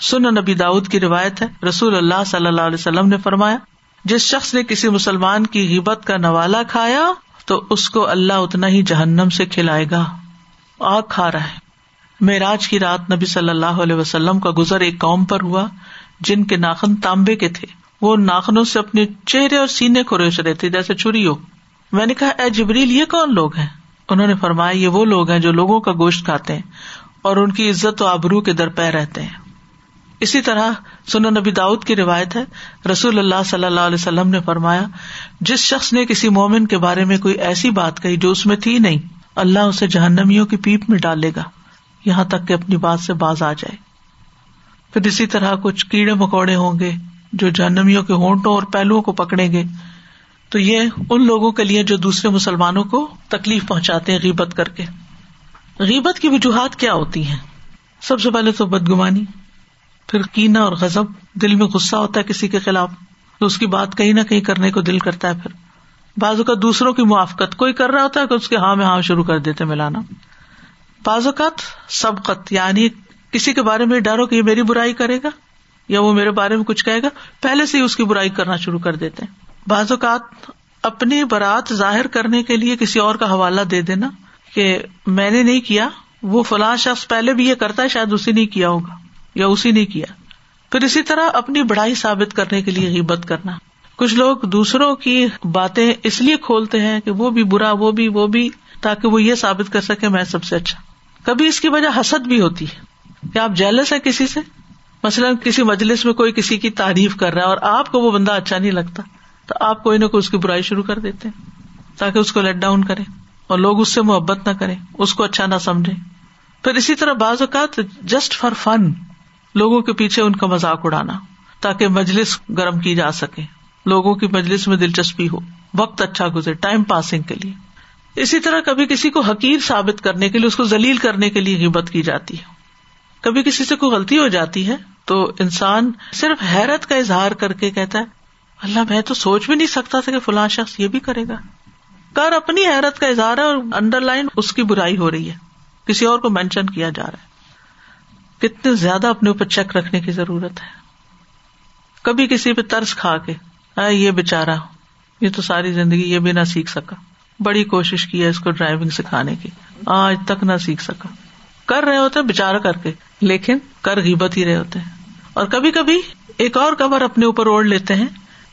سن نبی داود کی روایت ہے، رسول اللہ صلی اللہ علیہ وسلم نے فرمایا، جس شخص نے کسی مسلمان کی غیبت کا نوالا کھایا، تو اس کو اللہ اتنا ہی جہنم سے کھلائے گا۔ آگ کھا رہا ہے۔ معراج کی رات نبی صلی اللہ علیہ وسلم کا گزر ایک قوم پر ہوا، جن کے ناخن تانبے کے تھے۔ وہ ناخنوں سے اپنے چہرے اور سینے کو روش رہے تھے جیسے چری ہو میں نے کہا، اے جبریل، یہ کون لوگ ہیں؟ انہوں نے فرمایا، یہ وہ لوگ ہیں جو لوگوں کا گوشت کھاتے ہیں اور ان کی عزت و آبرو کے در پہ رہتے ہیں۔ اسی طرح سنو نبی داؤد کی روایت ہے، رسول اللہ صلی اللہ علیہ وسلم نے فرمایا، جس شخص نے کسی مومن کے بارے میں کوئی ایسی بات کہی جو اس میں تھی نہیں، اللہ اسے جہنمیوں کی پیپ میں ڈالے گا، یہاں تک کہ اپنی بات سے باز آ جائے۔ پھر اسی طرح کچھ کیڑے مکوڑے ہوں گے جو جہنمیوں کے ہونٹوں اور پہلوؤں کو پکڑیں گے، تو یہ ان لوگوں کے لیے جو دوسرے مسلمانوں کو تکلیف پہنچاتے ہیں، غیبت کر کے۔ غیبت کی وجوہات کیا ہوتی ہیں؟ سب سے پہلے تو بدگمانی، پھر کینا اور غزب دل میں غصہ ہوتا ہے کسی کے خلاف، تو اس کی بات کہیں نہ کہیں کرنے کو دل کرتا ہے پھر۔ بعض اوقات دوسروں کی موافقت، کوئی کر رہا ہوتا ہے کہ اس کے ہاں میں ہاں شروع کر دیتے ملانا۔ بعض اوقات سبقت یعنی کسی کے بارے میں ڈر ہو کہ یہ میری برائی کرے گا۔ یا وہ میرے بارے میں کچھ کہے گا، پہلے سے ہی اس کی برائی کرنا شروع کر دیتے ہیں۔ بعض اوقات اپنی برات ظاہر کرنے کے لیے کسی اور کا حوالہ دے دینا کہ میں نے نہیں کیا، وہ فلاں شخص پہلے بھی یہ کرتا ہے، شاید اسی نہیں کیا ہوگا یا اسی نے کیا۔ پھر اسی طرح اپنی بڑائی ثابت کرنے کے لیے غیبت کرنا۔ کچھ لوگ دوسروں کی باتیں اس لیے کھولتے ہیں کہ وہ بھی برا، وہ بھی وہ بھی، تاکہ وہ یہ ثابت کر سکے میں سب سے اچھا۔ کبھی اس کی وجہ حسد بھی ہوتی ہے۔ کہ آپ جیلس ہیں کسی سے؟ مثلاً کسی مجلس میں کوئی کسی کی تعریف کر رہا ہے اور آپ کو وہ بندہ اچھا نہیں لگتا، تو آپ کوئی نہ کوئی اس کی برائی شروع کر دیتے تاکہ اس کو لیٹ ڈاؤن کرے اور لوگ اس سے محبت نہ کرے اس کو اچھا نہ سمجھے پھر اسی طرح بعض اوقات جسٹ فار فن لوگوں کے پیچھے ان کا مذاق اڑانا، تاکہ مجلس گرم کی جا سکے، لوگوں کی مجلس میں دلچسپی ہو، وقت اچھا گزرے ٹائم پاسنگ کے لیے۔ اسی طرح کبھی کسی کو حقیر ثابت کرنے کے لیے، اس کو ذلیل کرنے کے لیے ہمت کی جاتی ہے۔ کبھی کسی سے کوئی غلطی ہو جاتی ہے تو انسان صرف حیرت کا اظہار کر کے کہتا ہے، اللہ میں تو سوچ بھی نہیں سکتا تھا کہ فلاں شخص یہ بھی کرے گا۔ کر، اپنی حیرت کا اظہار ہے اور انڈر لائن اس کی برائی ہو رہی ہے۔ کسی اور کو مینشن کیا جا رہا ہے۔ کتنے زیادہ اپنے اوپر چیک رکھنے کی ضرورت ہے۔ کبھی کسی پہ ترس کھا کے یہ بےچارا یہ تو ساری زندگی یہ بھی نہ سیکھ سکا۔ بڑی کوشش کی ہے اس کو ڈرائیونگ سکھانے کی۔ آج تک نہ سیکھ سکا۔ کر رہے ہوتے بےچارا کر کے، لیکن کر غیبت ہی رہے ہوتے ہیں۔ اور کبھی کبھی ایک اور کور اپنے اوپر اوڑھ لیتے ہیں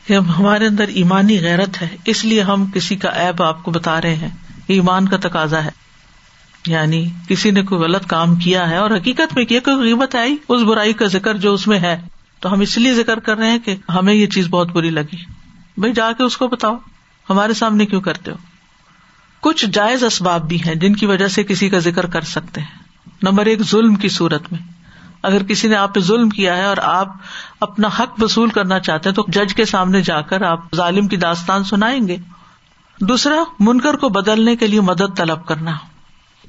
کہ ہمارے اندر ایمانی غیرت ہے، اس لیے ہم کسی کا ایب آپ کو بتا رہے ہیں۔ ایمان کا تقاضا ہے۔ یعنی کسی نے کوئی غلط کام کیا ہے اور حقیقت میں کیا کوئی قیمت آئی، اس برائی کا ذکر جو اس میں ہے، تو ہم اس لیے ذکر کر رہے ہیں کہ ہمیں یہ چیز بہت بری لگی۔ بھائی جا کے اس کو بتاؤ، ہمارے سامنے کیوں کرتے ہو؟ کچھ جائز اسباب بھی ہیں جن کی وجہ سے کسی کا ذکر کر سکتے ہیں۔ نمبر ایک، ظلم کی صورت میں۔ اگر کسی نے آپ پہ ظلم کیا ہے اور آپ اپنا حق وصول کرنا چاہتے ہیں، تو جج کے سامنے جا کر آپ ظالم کی داستان سنائیں گے۔ دوسرا، منکر کو بدلنے کے لیے مدد طلب کرنا۔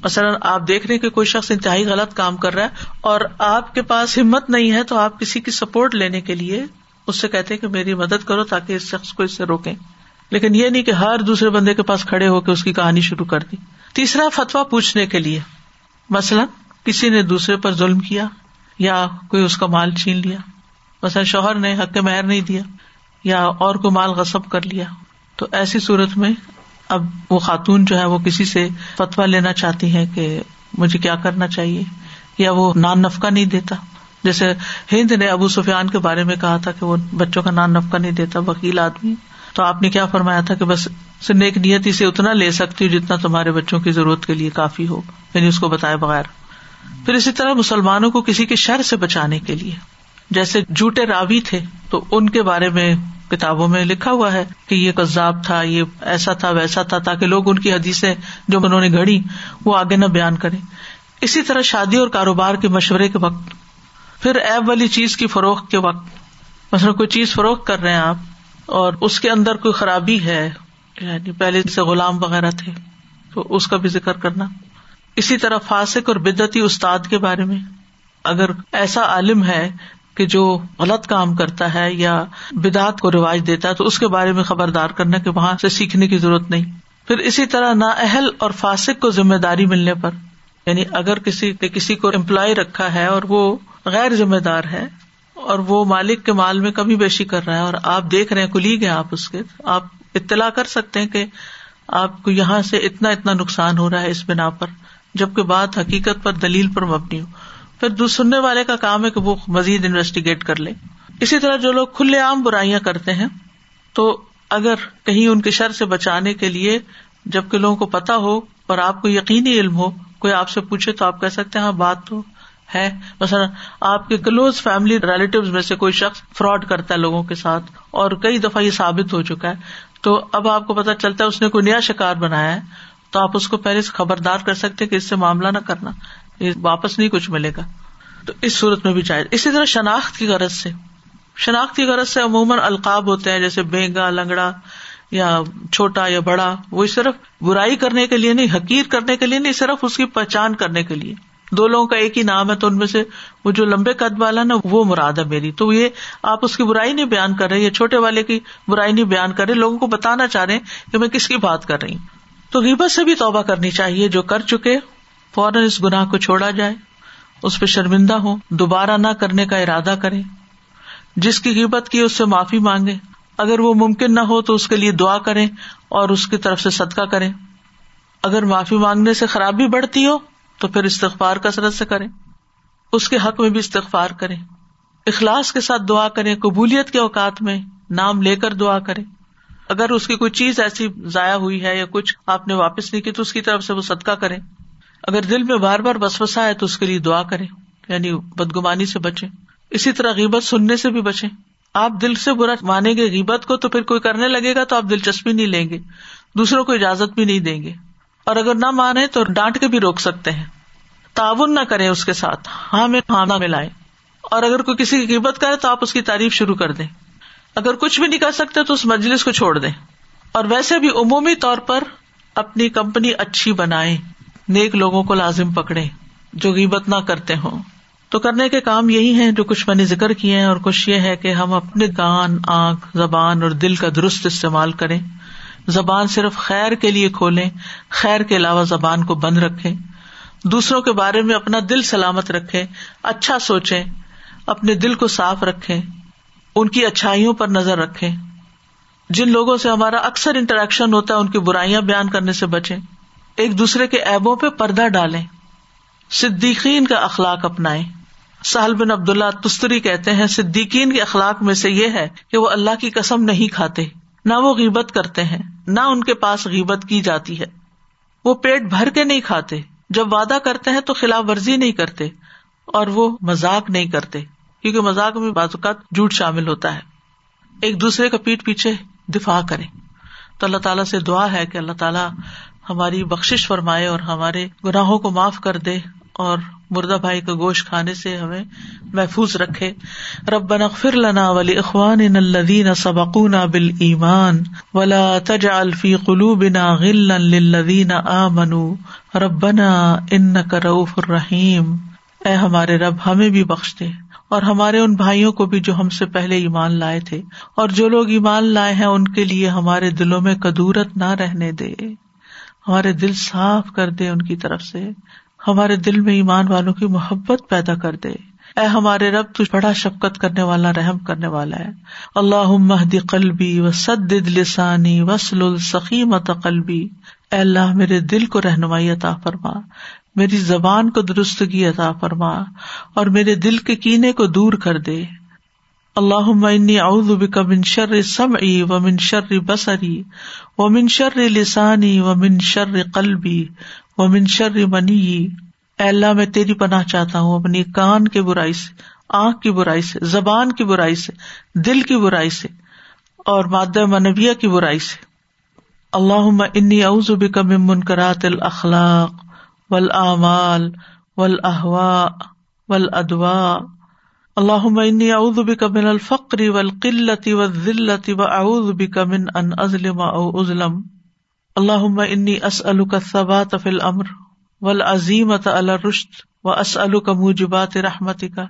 مثلاً آپ دیکھ رہے کہ کوئی شخص انتہائی غلط کام کر رہا ہے اور آپ کے پاس ہمت نہیں ہے، تو آپ کسی کی سپورٹ لینے کے لیے اس سے کہتے کہ میری مدد کرو تاکہ اس شخص کو اس سے روکیں۔ لیکن یہ نہیں کہ ہر دوسرے بندے کے پاس کھڑے ہو کے اس کی کہانی شروع کر دی۔ تیسرا فتوا پوچھنے کے لیے۔ مثلاً کسی نے دوسرے پر ظلم کیا یا کوئی اس کا مال چھین لیا، مثلاً شوہر نے حق مہر نہیں دیا یا اور کوئی مال غصب کر لیا، تو ایسی صورت میں اب وہ خاتون جو ہے وہ کسی سے فتوا لینا چاہتی ہے کہ مجھے کیا کرنا چاہیے، یا وہ نان نفقہ نہیں دیتا۔ جیسے ہند نے ابو سفیان کے بارے میں کہا تھا کہ وہ بچوں کا نان نفقہ نہیں دیتا، وکیل آدمی۔ تو آپ نے کیا فرمایا تھا کہ بس نیک نیتی سے اتنا لے سکتی ہوں جتنا تمہارے بچوں کی ضرورت کے لیے کافی ہو یعنی اس کو بتائے بغیر۔ پھر اسی طرح مسلمانوں کو کسی کے شر سے بچانے کے لیے۔ جیسے جھوٹے راوی تھے، تو ان کے بارے میں کتابوں میں لکھا ہوا ہے کہ یہ کذاب تھا، یہ ایسا تھا، ویسا تھا، تاکہ لوگ ان کی حدیثیں جو انہوں نے گھڑی، وہ آگے نہ بیان کرے اسی طرح شادی اور کاروبار کے مشورے کے وقت۔ پھر ایب والی چیز کی فروخت کے وقت۔ مثلاً کوئی چیز فروخت کر رہے ہیں آپ اور اس کے اندر کوئی خرابی ہے یعنی پہلے سے غلام وغیرہ تھے، تو اس کا بھی ذکر کرنا۔ اسی طرح فاسق اور بدتی استاد کے بارے میں، اگر ایسا عالم ہے کہ جو غلط کام کرتا ہے یا بدعت کو رواج دیتا ہے، تو اس کے بارے میں خبردار کرنا کہ وہاں سے سیکھنے کی ضرورت نہیں۔ پھر اسی طرح نا اہل اور فاسق کو ذمہ داری ملنے پر یعنی اگر کسی کسی کو امپلائی رکھا ہے اور وہ غیر ذمہ دار ہے اور وہ مالک کے مال میں کمی بیشی کر رہا ہے اور آپ دیکھ رہے ہیں کلیگ ہیں آپ اس کے، آپ اطلاع کر سکتے ہیں کہ آپ کو یہاں سے اتنا اتنا نقصان ہو رہا ہے اس بنا پر، جبکہ بات حقیقت پر دلیل پر مبنی ہو۔ پھر سننے والے کا کام ہے کہ وہ مزید انویسٹیگیٹ کر لے اسی طرح جو لوگ کھلے عام برائیاں کرتے ہیں، تو اگر کہیں ان کے شر سے بچانے کے لیے جبکہ لوگوں کو پتا ہو اور آپ کو یقینی علم ہو، کوئی آپ سے پوچھے تو آپ کہہ سکتے ہیں ہاں بات تو ہے۔ مثلاً آپ کے کلوز فیملی ریلیٹیو میں سے کوئی شخص فراڈ کرتا ہے لوگوں کے ساتھ اور کئی دفعہ یہ ثابت ہو چکا ہے۔ تو اب آپ کو پتا چلتا ہے اس نے کوئی نیا شکار بنایا ہے، تو آپ اس کو پہلے سے خبردار کر سکتے کہ اس سے معاملہ نہ کرنا، یہ واپس نہیں کچھ ملے گا۔ تو اس صورت میں بھی جائز اسی طرح شناخت کی غرض سے۔ شناخت کی غرض سے عموماً القاب ہوتے ہیں، جیسے بینگا، لنگڑا یا چھوٹا یا بڑا، وہ صرف برائی کرنے کے لیے نہیں، حقیر کرنے کے لیے نہیں، صرف اس کی پہچان کرنے کے لیے۔ دو لوگوں کا ایک ہی نام ہے تو ان میں سے وہ جو لمبے قد والا نا، وہ مراد ہے میری۔ تو یہ آپ اس کی برائی نہیں بیان کر رہے یا چھوٹے والے کی برائی نہیں بیان کر رہے، لوگوں کو بتانا چاہ رہے ہیں کہ میں کس کی بات کر رہی ہوں۔ تو غیبت سے بھی توبہ کرنی چاہیے، جو کر چکے، فوراً اس گناہ کو چھوڑا جائے، اس پہ شرمندہ ہو دوبارہ نہ کرنے کا ارادہ کرے جس کی قیمت کی، اس سے معافی مانگے اگر وہ ممکن نہ ہو تو اس کے لیے دعا کرے اور اس کی طرف سے صدقہ کرے اگر معافی مانگنے سے خرابی بڑھتی ہو تو پھر استغفار کثرت سے کرے اس کے حق میں بھی استغفار کرے اخلاص کے ساتھ دعا کرے قبولیت کے اوقات میں نام لے کر دعا کرے اگر اس کی کوئی چیز ایسی ضائع ہوئی ہے یا کچھ آپ نے واپس نہیں کی تو اس کی طرف سے وہ صدقہ کرے اگر دل میں بار بار بسوسا ہے تو اس کے لیے دعا کرے یعنی بدگمانی سے بچے اسی طرح غیبت سننے سے بھی بچے آپ دل سے برا مانیں گے غیبت کو تو پھر کوئی کرنے لگے گا تو آپ دلچسپی نہیں لیں گے، دوسروں کو اجازت بھی نہیں دیں گے۔ اور اگر نہ مانے تو ڈانٹ کے بھی روک سکتے ہیں۔ تعاون نہ کرے اس کے ساتھ۔ ہاں میں ہاں نہ ملائے اور اگر کوئی کسی کی قیمت کرے تو آپ اس کی تعریف شروع کر دیں۔ اگر کچھ بھی نہیں کر سکتے تو اس مجلس کو چھوڑ دیں۔ اور ویسے بھی عمومی طور پر اپنی کمپنی اچھی بنائے نیک لوگوں کو لازم پکڑے جو غیبت نہ کرتے ہوں۔ تو کرنے کے کام یہی ہیں جو کچھ میں نے ذکر کیے ہیں۔ اور کچھ یہ ہے کہ ہم اپنے کان، آنکھ، زبان اور دل کا درست استعمال کریں۔ زبان صرف خیر کے لیے کھولیں، خیر کے علاوہ زبان کو بند رکھے دوسروں کے بارے میں اپنا دل سلامت رکھے اچھا سوچے اپنے دل کو صاف رکھے ان کی اچھائیوں پر نظر رکھے جن لوگوں سے ہمارا اکثر انٹریکشن ہوتا ہے، ان کی برائیاں بیان کرنے سے بچے ایک دوسرے کے ایبوں پہ پردہ ڈالیں۔ صدیقین کا اخلاق اپنائے سہل بن عبد اللہ تستری کہتے ہیں، صدیقین کے اخلاق میں سے یہ ہے کہ وہ اللہ کی قسم نہیں کھاتے۔ نہ وہ غیبت کرتے ہیں، نہ ان کے پاس غیبت کی جاتی ہے۔ وہ پیٹ بھر کے نہیں کھاتے، جب وعدہ کرتے ہیں تو خلاف ورزی نہیں کرتے اور وہ مزاق نہیں کرتے، کیونکہ مزاق میں بعض اوقات جھوٹ شامل ہوتا ہے۔ ایک دوسرے کا پیٹ پیچھے دفاع کرے تو اللہ تعالیٰ سے دعا ہے کہ اللہ تعالیٰ ہماری بخش فرمائے اور ہمارے گناہوں کو معاف کر دے۔ اور مردہ بھائی کا گوشت کھانے سے ہمیں محفوظ رکھے۔ رب نغفر لنا ولی اخوان الذین سبقونا بالایمان ولا تجعل فی قلوبنا غلا للذین آمنوا۔ ربنا انک رؤوف الرحیم اے ہمارے رب، ہمیں بھی بخش دے۔ اور ہمارے ان بھائیوں کو بھی جو ہم سے پہلے ایمان لائے تھے۔ اور جو لوگ ایمان لائے ہیں، ان کے لیے ہمارے دلوں میں کدورت نہ رہنے دے۔ ہمارے دل صاف کر دے ان کی طرف سے۔ ہمارے دل میں ایمان والوں کی محبت پیدا کر دے۔ اے ہمارے رب تج بڑا شفقت کرنے والا، رحم کرنے والا ہے۔ اللہ مہدی قلبی و سد لسانی وسل السقیمت قلبی۔ اے اللہ، میرے دل کو رہنمائی عطا فرما۔ میری زبان کو درستگی عطا فرما۔ اور میرے دل کے کینے کو دور کر دے۔ اللہ انی اعوذ بک من شر سمعی و من شر بصری و من شر لسانی و من شر قلبی وہ منشر منی، اے اللہ، میں تیری پناہ چاہتا ہوں، اپنی کان کی برائی سے، آنکھ کی برائی سے، زبان کی برائی سے، دل کی برائی سے، اور مادہ منبیا کی برائی سے۔ اللہ انی اعوذ بک من منکرات الاخلاق والآمال والاحواء والادواء اللہ انی اعوذ بک من الفقر والقلة والذلة واعوذ بک من ان اظلم او اظلم اللہ انی اسل کا ثبات فل امر و العظیمت الرشت و اسل کا موجبات رحمت کا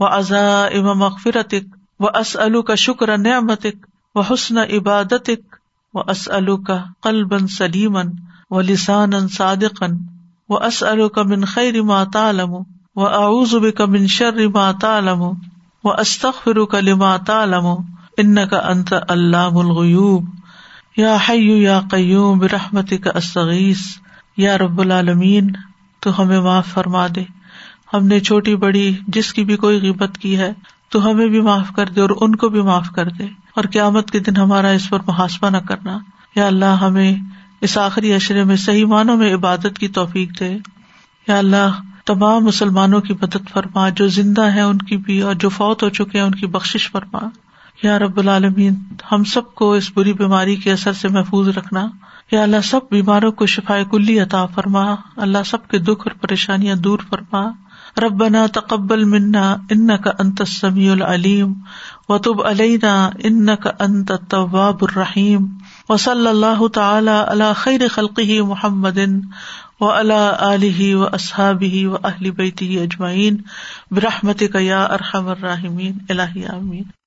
و ازا ام مغفرتک و اسل کا شکر نعمتک و حسن عبادتک و اسل کا قلبا سلیمن و لسان صادقن و اسل کا من خیر ما تعلم و اعوذ بک من شر ما تعلم و استغفر کا لما تعلم ان کا انت علام الغیوب یا حیو یا قیوم برحمت کا استغیث، یا رب العالمین، تو ہمیں معاف فرما دے۔ ہم نے چھوٹی بڑی جس کی بھی کوئی غیبت کی ہے، تو ہمیں بھی معاف کر دے اور ان کو بھی معاف کر دے۔ اور قیامت کے دن ہمارا اس پر محاسبہ نہ کرنا۔ یا اللہ، ہمیں اس آخری اشرے میں صحیح معنوں میں عبادت کی توفیق دے۔ یا اللہ، تمام مسلمانوں کی مدد فرما۔ جو زندہ ہے ان کی بھی اور جو فوت ہو چکے ہیں ان کی بخش فرما۔ یا رب العالمین، ہم سب کو اس بری بیماری کے اثر سے محفوظ رکھنا۔ یا اللہ، سب بیماروں کو شفا کلی عطا فرما۔ اللہ، سب کے دکھ اور پریشانیاں دور فرما۔ ربنا تقبل منا ان کا انت سمیع العلیم۔ و تب علینا ان کا انت طواب الرحیم۔ و صلی اللہ تعالی علی خیر خلقی محمد و اللہ علیہ و اصحاب و اہل بیتی اجمعین۔ برحمت یا ارحم الراحمین۔ الہ امین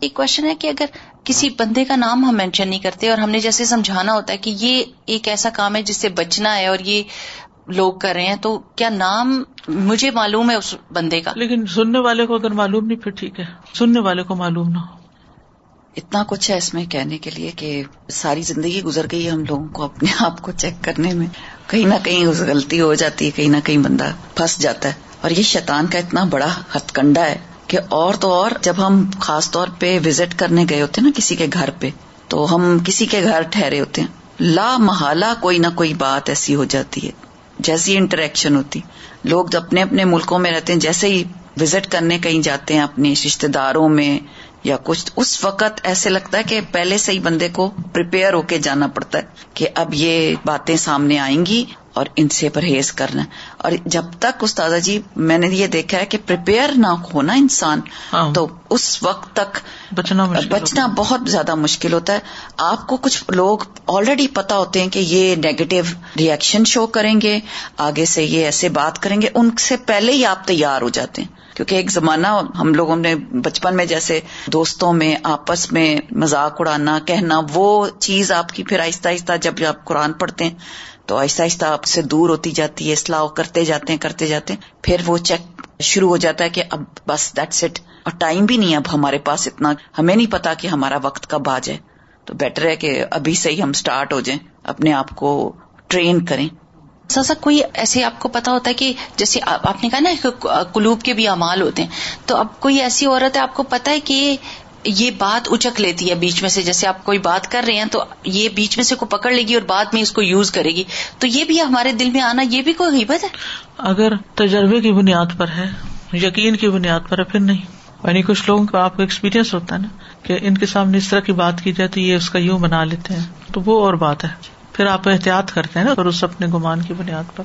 ایک کوشچن ہے کہ اگر کسی بندے کا نام ہم مینشن نہیں کرتے اور ہم نے جیسے سمجھانا ہوتا ہے کہ یہ ایک ایسا کام ہے جس سے بچنا ہے اور یہ لوگ کر رہے ہیں تو کیا نام مجھے معلوم ہے اس بندے کا؟ لیکن سننے والے کو اگر معلوم نہیں پھر ٹھیک ہے۔ سننے والے کو معلوم نہ ہو۔ اتنا کچھ ہے اس میں کہنے کے لیے کہ ساری زندگی گزر گئی ہم لوگوں کو اپنے آپ کو چیک کرنے میں۔ کہیں نہ کہیں اس غلطی ہو جاتی ہے کہیں نہ کہیں بندہ پھنس جاتا ہے۔ اور یہ شیطان کا اتنا بڑا ہتھ کنڈا ہے۔ کہ اور تو اور جب ہم خاص طور پہ وزٹ کرنے گئے ہوتے ہیں نا کسی کے گھر پہ، تو ہم کسی کے گھر ٹھہرے ہوتے ہیں۔ لا محالہ کوئی نہ کوئی بات ایسی ہو جاتی ہے، جیسی انٹریکشن ہوتی۔ لوگ اپنے اپنے ملکوں میں رہتے ہیں، جیسے ہی وزٹ کرنے کہیں جاتے ہیں اپنے رشتے داروں میں یا کچھ، اس وقت ایسے لگتا ہے کہ پہلے سے ہی بندے کو پریپیئر ہو کے جانا پڑتا ہے کہ اب یہ باتیں سامنے آئیں گی۔ اور ان سے پرہیز کرنا۔ اور جب تک استاذہ جی میں نے یہ دیکھا ہے کہ پریپیئر نہ ہونا انسان ہاں۔ تو اس وقت تک بچنا بچنا بہت زیادہ مشکل ہوتا ہے۔ آپ کو کچھ لوگ آلریڈی پتا ہوتے ہیں کہ یہ نیگیٹو ریئیکشن شو کریں گے آگے سے یہ ایسے بات کریں گے ان سے پہلے ہی آپ تیار ہو جاتے ہیں۔ کیونکہ ایک زمانہ ہم لوگوں نے بچپن میں جیسے دوستوں میں آپس میں مذاق اڑانا کہنا وہ چیز آپ کی پھر آہستہ آہستہ جب آپ قرآن پڑھتے ہیں تو آہستہ آہستہ آپ سے دور ہوتی جاتی ہے، اصلاح کرتے جاتے ہیں، کرتے جاتے ہیں۔ پھر وہ چیک شروع ہو جاتا ہے کہ اب بس دیٹس اٹ اور ٹائم بھی نہیں اب ہمارے پاس اتنا۔ ہمیں نہیں پتا کہ ہمارا وقت کب آ جائے۔ تو بیٹر ہے کہ ابھی سے ہی ہم اسٹارٹ ہو جائیں، اپنے آپ کو ٹرین کریں۔ سا کوئی ایسے آپ کو پتا ہوتا ہے کہ جیسے آپ نے کہا نا قلوب کے بھی امال ہوتے ہیں۔ تو اب کوئی ایسی عورت ہے، آپ کو پتا ہے کہ یہ بات اچک لیتی ہے بیچ میں سے، جیسے آپ کوئی بات کر رہے ہیں تو یہ بیچ میں سے کو پکڑ لے گی اور بعد میں اس کو یوز کرے گی۔ تو یہ بھی ہمارے دل میں آنا، یہ بھی کوئی غیبت ہے؟ اگر تجربے کی بنیاد پر ہے، یقین کی بنیاد پر ہے، پھر نہیں۔ یعنی کچھ لوگوں کا آپ کو ایکسپیرئنس ہوتا ہے نا، کہ ان کے سامنے اس طرح کی بات کی جائے تو یہ اس کا یوں بنا لیتے ہیں۔ تو وہ اور بات ہے۔ پھر آپ احتیاط کرتے ہیں نا اور اس اپنے گمان کی بنیاد پر۔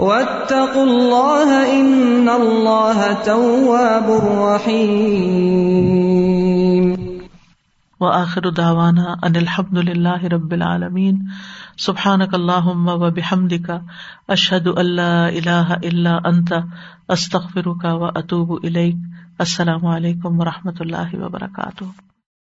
واتقوا الله ان الله تواب رحيم. واخر دعوانا ان الحمد لله رب العالمين. سبحانك اللهم وبحمدك اشهد ان لا اله الا انت استغفرك واتوب اليك السلام علیکم و رحمۃ اللہ وبرکاتہ